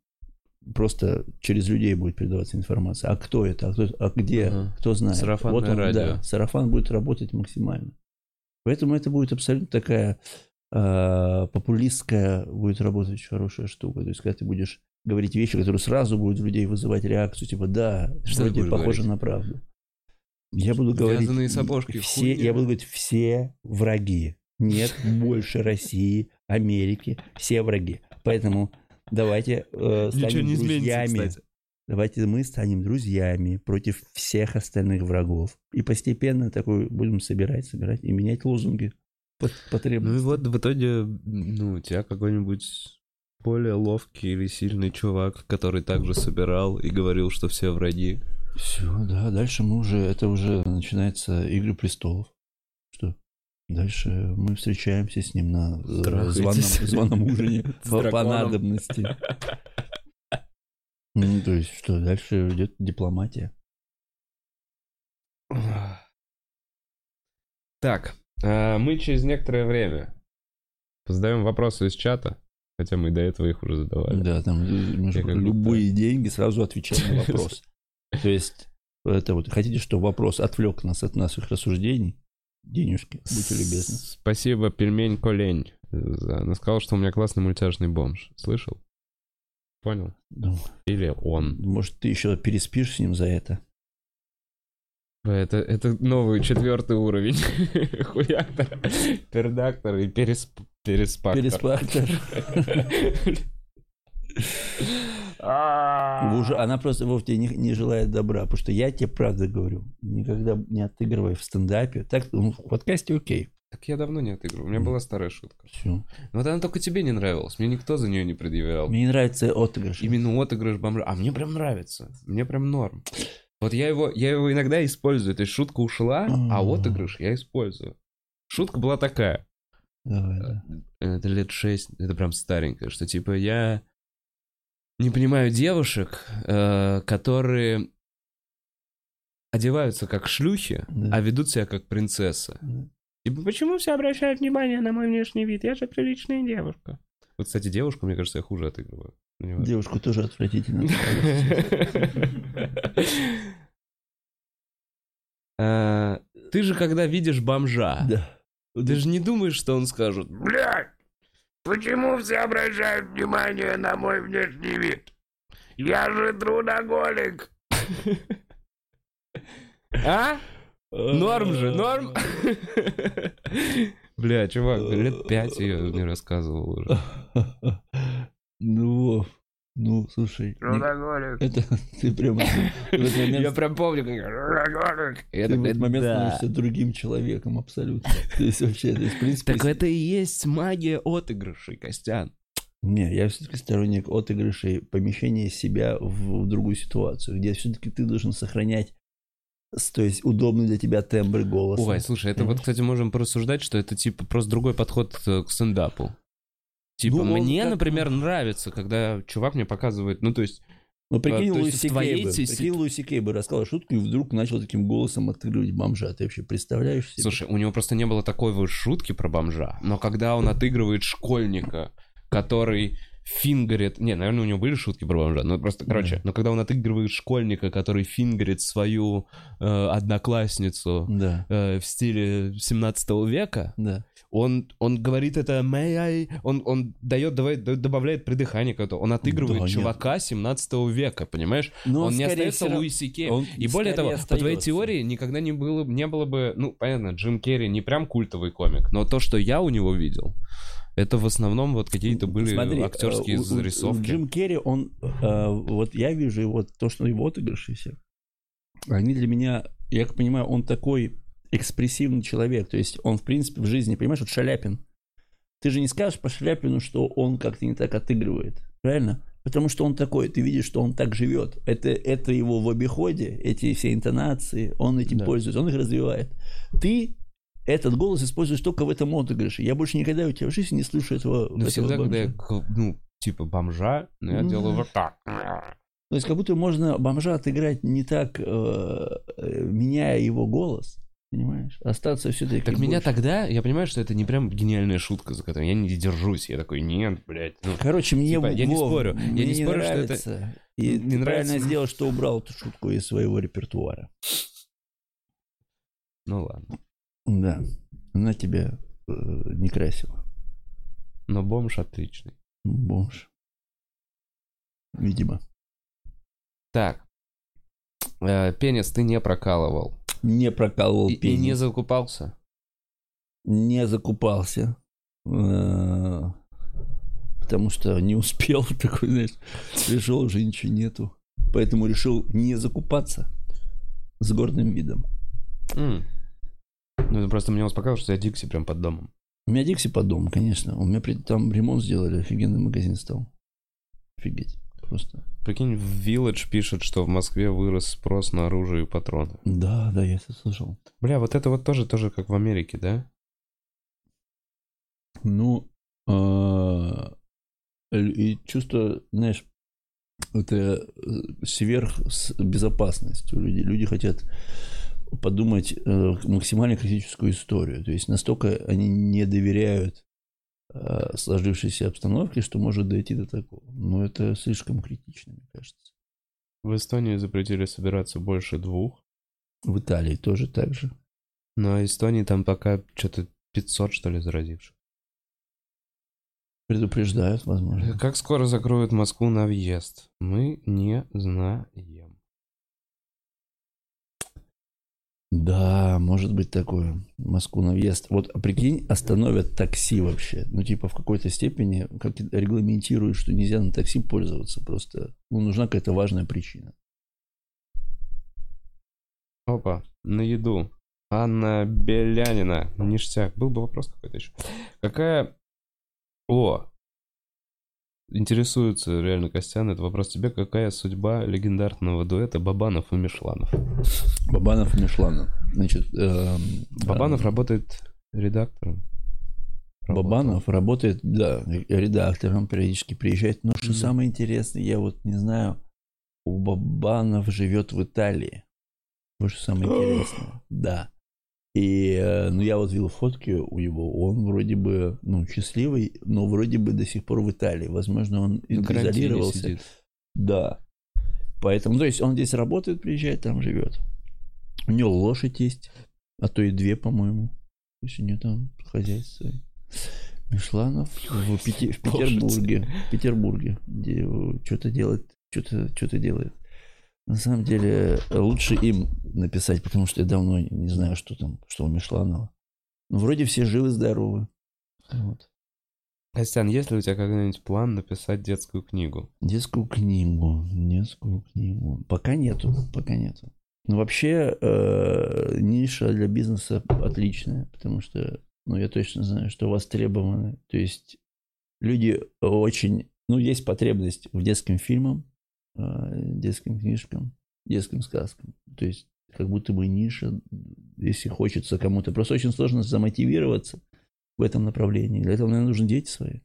просто через людей будет передаваться информация. А кто это? А, кто, а где? Ага. Кто знает? Сарафанное вот он, радио. Да, сарафан будет работать максимально. Поэтому это будет абсолютно такая а, популистская, будет работать очень хорошая штука. То есть, когда ты будешь говорить вещи, которые сразу будут у людей вызывать реакцию, типа, да, Что вроде похоже говорить? на правду. Я буду говорить... Вязаные сапожки, все, хуйня. я буду говорить, все враги. Нет больше России, Америки, все враги. Поэтому давайте э, станем Ничего не изменится, друзьями. кстати. Давайте мы станем друзьями против всех остальных врагов. И постепенно такой будем собирать, собирать и менять лозунги по Ну и потребности. вот в итоге, ну, у тебя какой-нибудь более ловкий или сильный чувак, который также собирал и говорил, что все враги. Все, да, дальше мы уже, это уже начинается Игры престолов. Что? Дальше мы встречаемся с ним на э, званом, званом ужине (laughs) по, по надобности. (laughs) Ну, то есть, что, дальше идет дипломатия. Так, а, мы через некоторое время задаем вопросы из чата, хотя мы до этого их уже задавали. Да, там э, любые деньги сразу отвечаем на (laughs) вопрос. То есть, это вот, хотите, чтобы вопрос отвлек нас от наших рассуждений? Денежки, будьте любезны. Спасибо, пельмень Колень. Она сказала, что у меня классный мультяшный бомж. Слышал? Понял? Ну, Или он. Может, ты еще переспишь с ним за это? Это, это новый четвертый уровень. (laughs) Хуяктор, пердактор и пересп... переспактор. Переспактор. (laughs) А. Уже, она просто Вов тебе не, не желает добра, потому что я тебе правда говорю, никогда не отыгрывай в стендапе. Так, ну, в подкасте окей. Так я давно не отыгрывал. У меня была старая шутка. Все. Вот она только тебе не нравилась. Мне никто за нее не предъявлял. Мне не нравится отыгрыш. Именно отыгрыш бомжа. А мне прям нравится. Мне прям норм. Вот я его, я его иногда использую. То есть шутка ушла, а отыгрыш я использую. Шутка была такая. Давай, да. Это лет шесть, это прям старенькое, что типа я не понимаю девушек, э, которые одеваются как шлюхи, Да. а ведут себя как принцесса. Да. Типа, почему все обращают внимание на мой внешний вид? Я же приличная девушка. Вот, кстати, девушку, мне кажется, я хуже отыгрываю. Девушку тоже отвратительно. А, Ты же, когда видишь бомжа, ты же не думаешь, что он скажет, блядь, почему все обращают внимание на мой внешний вид? Я же трудоголик. А? Норм же, норм? Бля, чувак, лет пять я не рассказывал уже. Ну, ну, слушай, Трудоголик. это (laughs) ты прям в этот Я прям помню, как я трудоголик. Ты в этот момент «Да». становишься другим человеком абсолютно. То есть вообще, то есть, в принципе... Так это и есть магия отыгрышей, Костян. Не, я все-таки сторонник отыгрышей, помещения себя в, в другую ситуацию, где все-таки ты должен сохранять, то есть удобный для тебя тембр голоса. Ой, слушай, это вот, Понимаешь? кстати, можем порассуждать, что это типа просто другой подход э, к стендапу. Типа, Ну, мне, как- например, нравится, когда чувак мне показывает, ну, то есть, Ну, прикинь, А, то Луи есть в Си твоей Кей бы, си- прикинь, Луи Си Кей бы рассказал шутку и вдруг начал таким голосом отыгрывать бомжа. Ты вообще представляешь себе? слушай, у него просто не было такой вот шутки про бомжа, но когда он отыгрывает школьника, который фингерит... Не, наверное, у него были шутки про бомжа, но просто, короче, Да. но когда он отыгрывает школьника, который фингерит свою э, одноклассницу Да, э, в стиле 17 века, да. он, он говорит это may I, он, он дает, давай, добавляет придыхание какое-то, он отыгрывает Да, нет. чувака 17 века, понимаешь? Но он не остается всё Луи Си Кей. он И более того, скорее по твоей теории никогда не было, не было бы, ну, понятно, Джим Керри не прям культовый комик, но то, что я у него видел, это в основном вот какие-то были Смотри, актерские э, у- у- зарисовки. Джим Керри, он, э, вот я вижу его, то, что его отыгрыши все, они для меня, я как понимаю, он такой экспрессивный человек, то есть он, в принципе, в жизни, понимаешь, вот Шаляпин, ты же не скажешь по Шаляпину, что он как-то не так отыгрывает, правильно? Потому что он такой, ты видишь, что он так живет. Это, это его в обиходе, эти все интонации, он этим Да. пользуется, он их развивает. Ты этот голос используешь только в этом отыгрыше. Я больше никогда у тебя в жизни не слышу этого. Но этого всегда, когда я, бомжа. ну, типа бомжа, ну, я Ну делаю вот так. То есть как будто можно бомжа отыграть не так, э, э, меняя его голос, понимаешь? Остаться все-таки Так меня тогда, я понимаю, что это не прям гениальная шутка, за которую я не держусь. Я такой, нет, блядь. ну, Короче, мне Типа, я не спорю, я мне не спорю, что это- нравится. И не нравится. сделал, что убрал эту шутку из своего репертуара. ну ладно. Да, она тебя э, не красила. Но бомж отличный. Бомж. Видимо. Так. Э, пенис ты не прокалывал. Не прокалывал И, и пенис. не закупался. не закупался. э, Потому что не успел (laughs) такой, знаешь, пришел, уже ничего нету. Поэтому решил не закупаться с гордым видом. М. Ну, просто меня успокаивало, что я Дикси прям под домом. У меня Дикси под домом, конечно. У меня при- там ремонт сделали, офигенный магазин стал. Офигеть. Просто. Прикинь, в Village пишет, что в Москве вырос спрос на оружие и патроны. Да, да, я это слышал. Бля, вот это вот тоже, тоже как в Америке, да? Ну, э, и чувство, знаешь, это э, сверх с- безопасность у людей. Люди хотят подумать э, максимально критическую историю. То есть настолько они не доверяют э, сложившейся обстановке, что может дойти до такого. Но это слишком критично, мне кажется. В Эстонии запретили собираться больше двух. В Италии тоже так же. Но Эстонии там пока что-то 500, что ли, заразивших. Предупреждают, возможно. Как скоро закроют Москву на въезд? Мы не знаем. Да, может быть такое. Москву на въезд. Вот а прикинь, остановят такси вообще. Ну, типа, в какой-то степени как регламентируют, что нельзя на такси пользоваться. Просто ну, нужна какая-то важная причина. Опа, на еду. Анна Белянина. Ништяк. Был бы вопрос какой-то еще. Какая... О! Интересуется реально Костян. Это вопрос тебе. Какая судьба легендарного дуэта Бабанов и Мишланов? Бабанов и Мишланов. Значит, эм, Бабанов э, работает редактором. Бабанов работает, да, редактором, периодически приезжает. Но что Да. самое интересное, я вот не знаю, у Бабанов живет в Италии. Вот что самое интересное. Да. И, э, ну, я вот видел фотки у него, он вроде бы, ну, счастливый, но вроде бы до сих пор в Италии. Возможно, он изолировался. сидит. Да. Поэтому, то есть, он здесь работает, приезжает, там живет. У него лошадь есть, а то и две, по-моему. То есть, у него там хозяйство. Мишланов в, Пети- в Петербурге. В Петербурге, где что-то делает, что-то что делает. На самом деле, лучше им написать, потому что я давно не знаю, что там, что у Мишланова. Ну, вроде все живы-здоровы. Вот. Костян, есть ли у тебя когда-нибудь план написать детскую книгу? Детскую книгу, детскую книгу. Пока нету, пока нету. Но вообще э, ниша для бизнеса отличная, потому что, ну, я точно знаю, что востребованы. То есть люди очень, ну, есть потребность в детским фильмам, э, детским книжкам, детским сказкам. То есть как будто бы ниша, если хочется кому-то. Просто очень сложно замотивироваться в этом направлении. Для этого, наверное, нужны дети свои.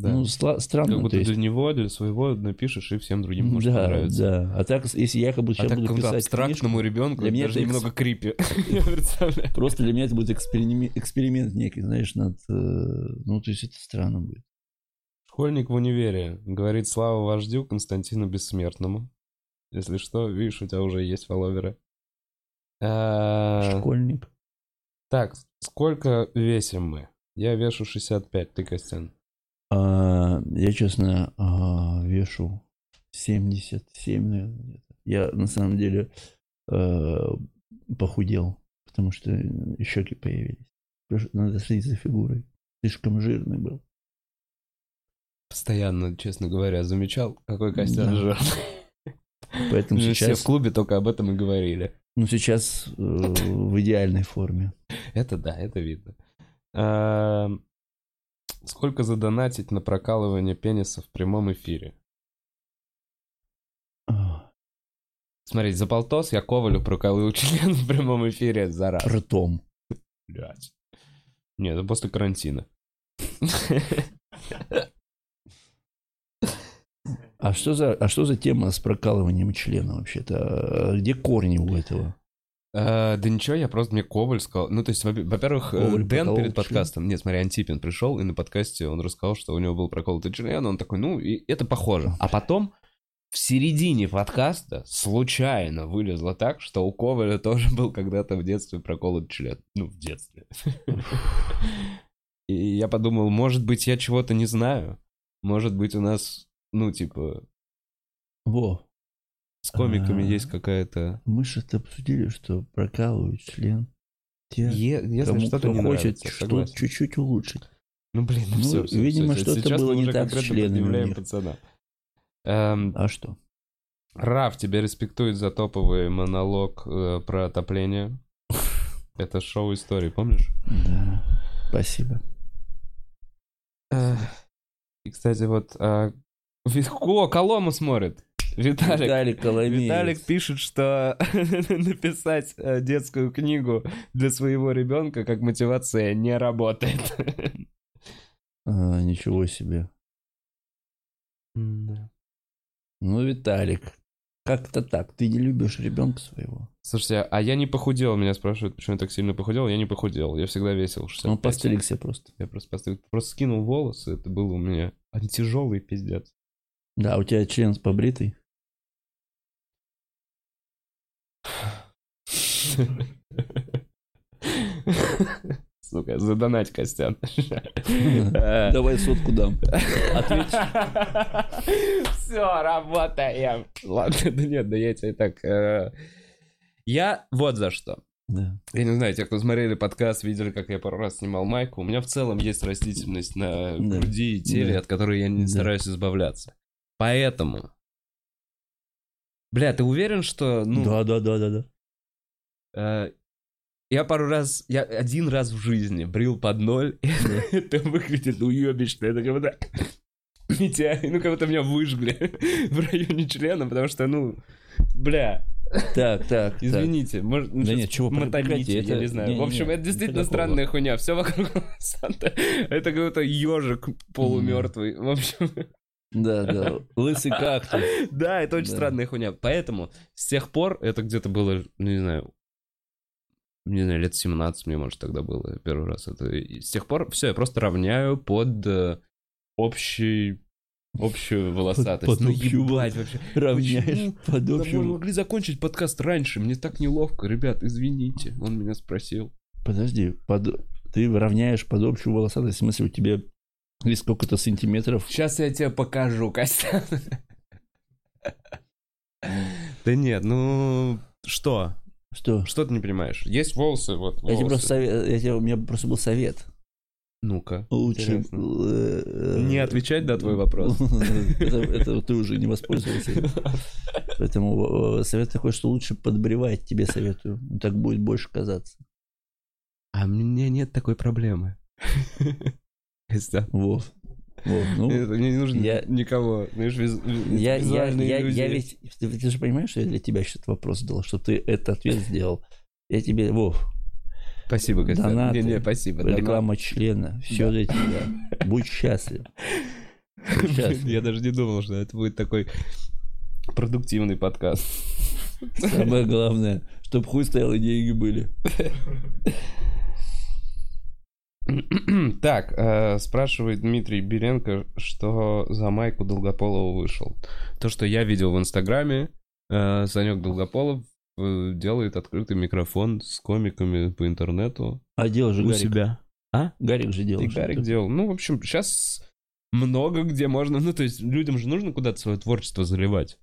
Да. Ну, сла- странно. как будто то есть- для него, для своего напишешь, и всем другим может да, понравиться. да. А так, если я как бы А сейчас так буду писать абстрактному книжку, ребенку для меня даже это экс- немного крипи. (laughs) Я представляю. просто для меня это будет эксперимент, эксперимент некий, знаешь, над... э, Ну, то есть это странно будет. Школьник в универе. Говорит слава вождю Константину Бессмертному. Если что, видишь, у тебя уже есть фолловеры. А, Школьник. Так, сколько весим мы? Я вешу 65, ты, Костян. А, я, честно, а, вешу 77, наверное. Я, на самом деле, похудел, потому что щеки появились. Надо следить за фигурой. Слишком жирный был. Постоянно, честно говоря, замечал, какой Костян Да. жирный. Поэтому (laughs) Все сейчас, в клубе только об этом и говорили. ну, сейчас э, в идеальной форме. Это да, это видно. А, Сколько задонатить на прокалывание пениса в прямом эфире? Смотрите, за полтос я Ковалю проколол (laughs) член в прямом эфире за раз. Ртом. Блядь. Нет, это после карантина. (laughs) А что за, а что за тема с прокалыванием члена вообще-то? А Где корни у этого? А, Да ничего, я просто мне Коваль сказал. Ну, то есть, во- во-первых, э, Коваль Дэн перед член? подкастом, нет, смотри, Антипин пришел, и на подкасте он рассказал, что у него был проколотый член, он такой, ну, и это похоже. А потом в середине подкаста случайно вылезло так, что у Коваля тоже был когда-то в детстве проколот член. Ну, в детстве. И я подумал, может быть, я чего-то не знаю. Может быть, у нас, ну, типа, Во, с комиками А. есть какая-то... мы же обсудили, что прокалывают член. Те, Е- Если кому что-то не хочет нравится, что чуть-чуть улучшить. Ну, блин, ну, Ну, все, все, видимо, всё, что-то сейчас было не так с членами пацана. Эм, А что? Раф тебя респектует за топовый монолог э, про отопление. (laughs) Это шоу истории, помнишь? Да, спасибо. И, кстати, вот... а, О, Колому смотрит. Виталик. Виталик Коломеец. Виталик пишет, что (laughs) написать э, детскую книгу для своего ребенка как мотивация не работает. А, ничего себе. Да. Ну, Виталик, как-то так. Ты не любишь ребенка своего. Слушайте, а я не похудел, меня спрашивают, почему я так сильно похудел. Я не похудел, я всегда весил 65. Он постригся просто. Я просто, постриг- просто скинул волосы, это было у меня тяжелый пиздец. Да, у тебя член побритый. Сука, задонать, Костян. (laughs) Давай сотку дам. Все, работаем. Ладно, да нет, да я тебе так... э, Я вот за что. Да. Я не знаю, те, кто смотрели подкаст, видели, как я пару раз снимал майку. У меня в целом есть растительность на Да. груди и теле, Да. от которой я не Да. стараюсь избавляться. Поэтому... Бля, ты уверен, что... Ну, Да, да, да, да, да. э, я пару раз... Я один раз в жизни брил под ноль. и (laughs) Это выглядит уебищно. Это как будто... Митя, ну как будто меня выжгли (laughs) в районе члена, потому что, ну... Бля, Так, так, так. Извините, может, ну, Да нет, чего, прекрати, я не знаю. в общем, это действительно такого. странная хуйня. Все вокруг (laughs) Санта. Это какой-то ежик полумертвый. В общем, Да, да. Лысый кактус. да, это очень странная хуйня. Поэтому с тех пор, это где-то было, ну, не знаю, не знаю, лет 17 мне, может, тогда было первый раз. Это... и с тех пор все, я просто равняю под э, общий общую волосатость. под ну, общую ебать вообще. Равняешь Почему? под Да мы общую... могли закончить подкаст раньше, мне так неловко. Ребят, извините, он меня спросил. Подожди, под... ты равняешь под общую волосатость, в смысле у тебя есть сколько-то сантиметров. Сейчас я тебе покажу, Костян. Да нет, ну что? Что? Что ты не понимаешь? Есть волосы, вот Я тебе волосы. просто совет, я тебе- у меня просто был совет. Ну-ка. Лучше... Э, Не отвечать на твой вопрос. (laughs) Это ты уже не воспользовался. Поэтому э, совет такой, что лучше подбревать тебе советую. Так будет больше казаться. А у меня нет такой проблемы. (laughs) Костян. Вот. Вот, ну, Это Мне не нужно я- никого. Знаешь, виз- я, я, я, я ведь... Ты, ты же понимаешь, что я для тебя сейчас вопрос задал, что ты этот ответ сделал. Я тебе, Вов, Спасибо, Костян. Донаты, Не-не, спасибо. донат. реклама члена, все Да. для тебя. Будь счастлив. Будь счастлив. Я даже не думал, что это будет такой продуктивный подкаст. Самое главное, чтобы хуй стоял и деньги были. (laughs) (clears throat) Так, э, спрашивает Дмитрий Беренко, что за майку Долгополова вышел. То, что я видел в Инстаграме, э, Санек Долгополов э, делает открытый микрофон с комиками по интернету А делал же у Гарик. себя. А? Гарик же делал. И Гарик делал. Ну, в общем, сейчас много где можно... Ну, то есть людям же нужно куда-то свое творчество заливать.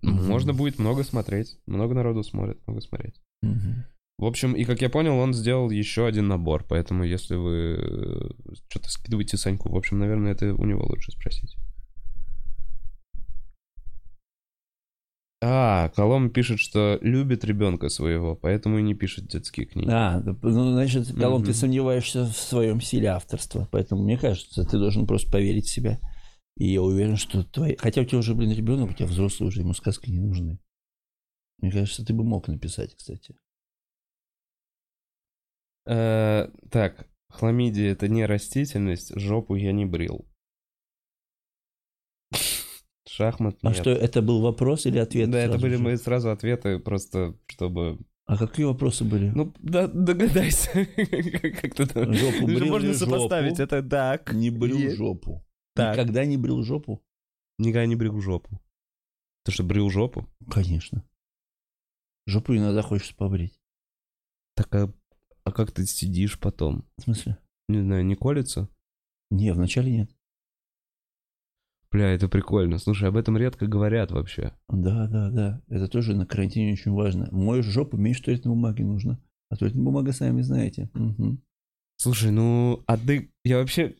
Мгм. Можно будет много смотреть. Много народу смотрит, много смотреть. Мгм. В общем, и как я понял, он сделал еще один набор. Поэтому, если вы что-то скидываете Саньку, в общем, наверное, это у него лучше спросить. А, Колом пишет, что любит ребенка своего, поэтому и не пишет детские книги. А, ну, значит, Колом, ты Мгм. сомневаешься в своем силе авторства. Поэтому, мне кажется, ты должен просто поверить в себя. И я уверен, что твои... Хотя у тебя уже, блин, ребенок, у тебя взрослый уже, ему сказки не нужны. Мне кажется, ты бы мог написать, кстати. Э, так, хламидия это не растительность, жопу я не брил. Шахмат А нет. что, это был вопрос или ответ? Да, это были же? мои сразу ответы, просто чтобы... А какие вопросы были? Ну, да, догадайся. (laughs) Как ты там- Жопу брил можно сопоставить, жопу? это так. не брил Е- жопу. Так. Никогда не брил жопу? Никогда не брил жопу. Ты что, брил жопу? Конечно. Жопу иногда хочется побрить. Так, а, а как ты сидишь потом? В смысле? Не знаю, не колется? Не, вначале нет. Бля, это прикольно. Слушай, об этом редко говорят вообще. Да, да, да. Это тоже на карантине очень важно. Моешь жопу, меньше туалетной бумаги нужно. А туалетная бумага, сами знаете. Мгм. Слушай, ну, а ты... Я вообще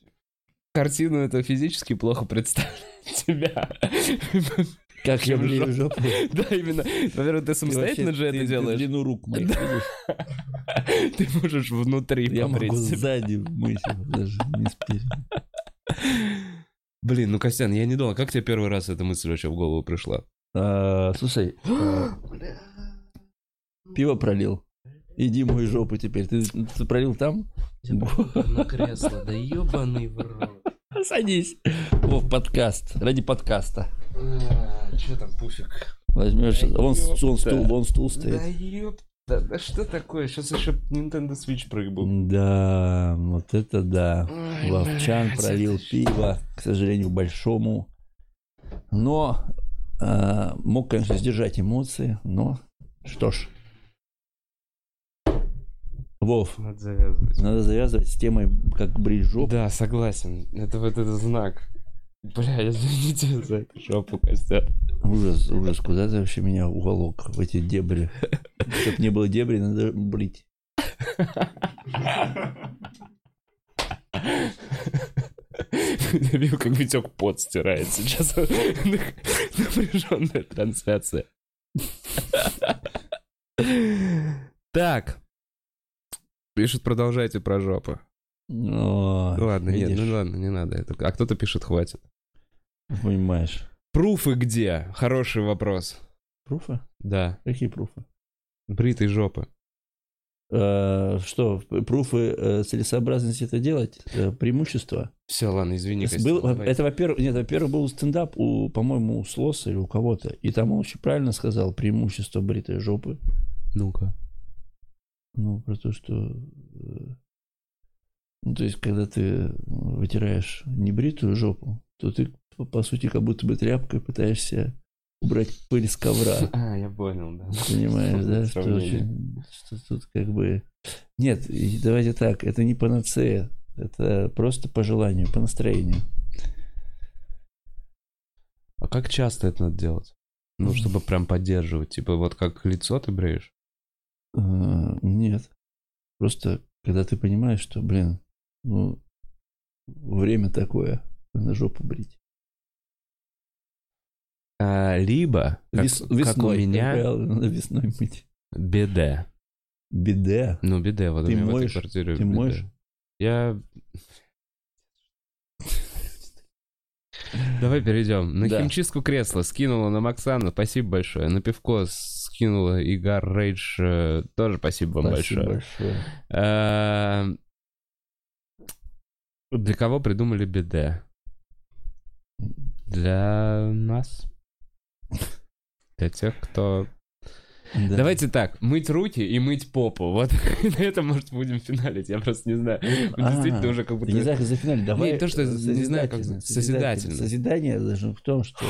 картину это физически плохо представляю тебя. Как я брею жопу? (laughs) Да, именно. Во-первых, ты самостоятельно же это ты делаешь. длину рук моих? (laughs) Ты можешь внутри Я могу сзади его, даже не спереди. Блин, ну, Костян, я не думал, как тебе первый раз эта мысль вообще в голову пришла? А, Слушай, (gasps) а, пиво пролил. Иди мой жопу теперь. Ты, ты пролил там? (laughs) На кресло, да ебаный в рот. Садись. О, подкаст. Ради подкаста. Че там, пуфик? Возьмешь. Да Вон, вон стул, вон стул Да стоит. ёпта, да что такое? Сейчас еще Nintendo Switch проебу. Да, вот это да. Ой, Вовчан блядь, пролил это пиво, к сожалению, большому. Но а, мог, конечно, сдержать эмоции, но что ж. Вов, Надо завязывать. надо завязывать с темой, как брить жопу. Да, согласен. Это вот этот знак. Бля, извините (laughs) за эту жопу, Костя. Ужас, ужас, куда ты вообще меня уволок в эти дебри? Чтоб не было дебри, надо брить. Я видел, как Витек пот стирает сейчас. Напряженная трансляция. Так. Пишет, продолжайте про жопу. О, Ладно, нет, видишь, ну ладно, не надо. Это- А кто-то пишет, хватит. Понимаешь. Пруфы где? Хороший вопрос. Пруфы? Да. Какие пруфы? Бритой жопы. Э, что, пруфы э, целесообразности это делать? Э, преимущество? Все, ладно, извини, Костя, был- давай. это, во-первых, нет, во-первых, был стендап, у, по-моему, у Слоса или у кого-то. И там он очень правильно сказал преимущество бритой жопы. Ну-ка. Ну, про то, что... Ну, то есть, когда ты вытираешь небритую жопу, то ты, по, по сути, как будто бы тряпкой пытаешься убрать пыль с ковра. (laughs) А, я понял, да. Понимаешь, да? Что, очень, что тут как бы... Нет, давайте так, это не панацея. Это просто по желанию, по настроению. А как часто это надо делать? Ну, чтобы прям поддерживать. Типа, вот как лицо ты бреешь? Э, Нет. Просто, когда ты понимаешь, что, блин, ну, время такое, надо жопу брить. А, либо, как, Вес- как у весной, меня, правило, весной мыть. беде. Беде. Ну, беде, вот Ты у меня в этой моешь? квартире Ты беде. моешь? Я... Давай перейдем. На Да. химчистку кресла скинула на Максана, спасибо большое. На пивко скинула Игар Рейдж, э, тоже спасибо вам Спасибо большое. большое. Э, Для кого придумали биде? Для нас. Для тех, кто... Да. Давайте так, мыть руки и мыть попу. Вот (laughs) на этом, может, будем финалить. Я просто не знаю. А, Действительно уже как будто... Не знаю, как за финаль. Давай Не, то, что не знаю, как созидательно. Созидание даже в том, что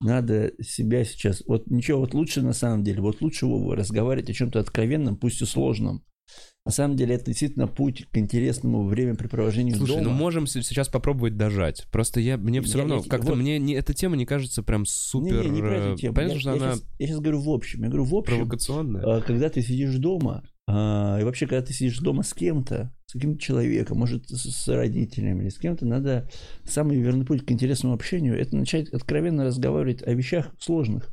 надо себя сейчас... Вот ничего, вот лучше на самом деле, вот лучше разговаривать о чем-то откровенном, пусть и сложном. На самом деле это действительно путь к интересному времяпрепровождению Слушай, дома. ну можем сейчас попробовать дожать. Просто я, мне все Я- равно, как-то вот- мне не, эта тема не кажется прям Не, супер... не, не про э, эту тему. Понятно, я, что я она сейчас, я сейчас говорю в общем. Я говорю в общем. провокационная. А, Когда ты сидишь дома, а, и вообще, когда ты сидишь дома с кем-то, с каким-то человеком, может, с, с родителями или с кем-то, надо самый верный путь к интересному общению – это начать откровенно разговаривать о вещах сложных.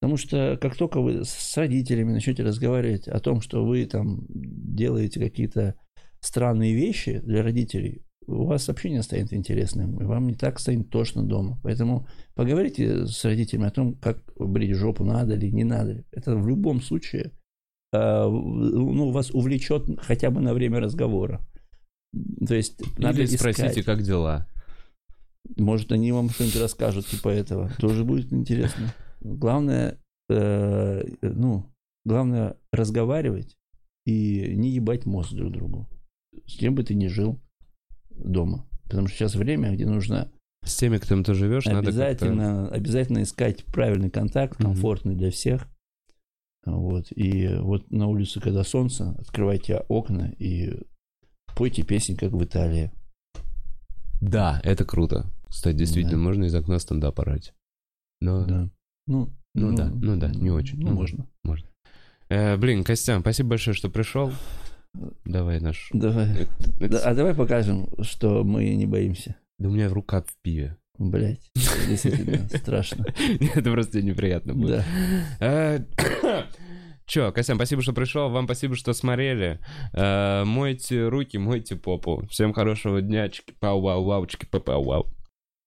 Потому что как только вы с родителями начнете разговаривать о том, что вы там делаете какие-то странные вещи для родителей, у вас общение станет интересным, и вам не так станет тошно дома. Поэтому поговорите с родителями о том, как брить жопу надо или не надо. Это в любом случае э, ну, вас увлечет хотя бы на время разговора. То есть надо Или спросите, искать. как дела. Может, они вам что-нибудь расскажут типа этого. Тоже будет интересно. Главное, э, ну, главное разговаривать и не ебать мозг друг другу. С кем бы ты ни жил дома. Потому что сейчас время, где нужно С теми, кто ты живешь, надо как-то... обязательно, обязательно искать правильный контакт, комфортный для всех. Вот. И вот на улице, когда солнце, открывайте окна и пойте песни, как в Италии. Да, это круто. Кстати, действительно, Да. можно из окна стендап орать. Но... Да. Ну, Ну да, ну да, не очень. Ну, Ну, можно. Э, блин, Костян, спасибо большое, что пришел. Давай наш... Давай. Да, а давай покажем, что мы не боимся. Да у меня рука в пиве. Блять, действительно (laughs) страшно. Это просто неприятно будет. Да. Э, (coughs) Чё, Костян, спасибо, что пришел. Вам спасибо, что смотрели. Э, Мойте руки, мойте попу. Всем хорошего дня. Чики-пау-вау-вау, чики-пау-вау.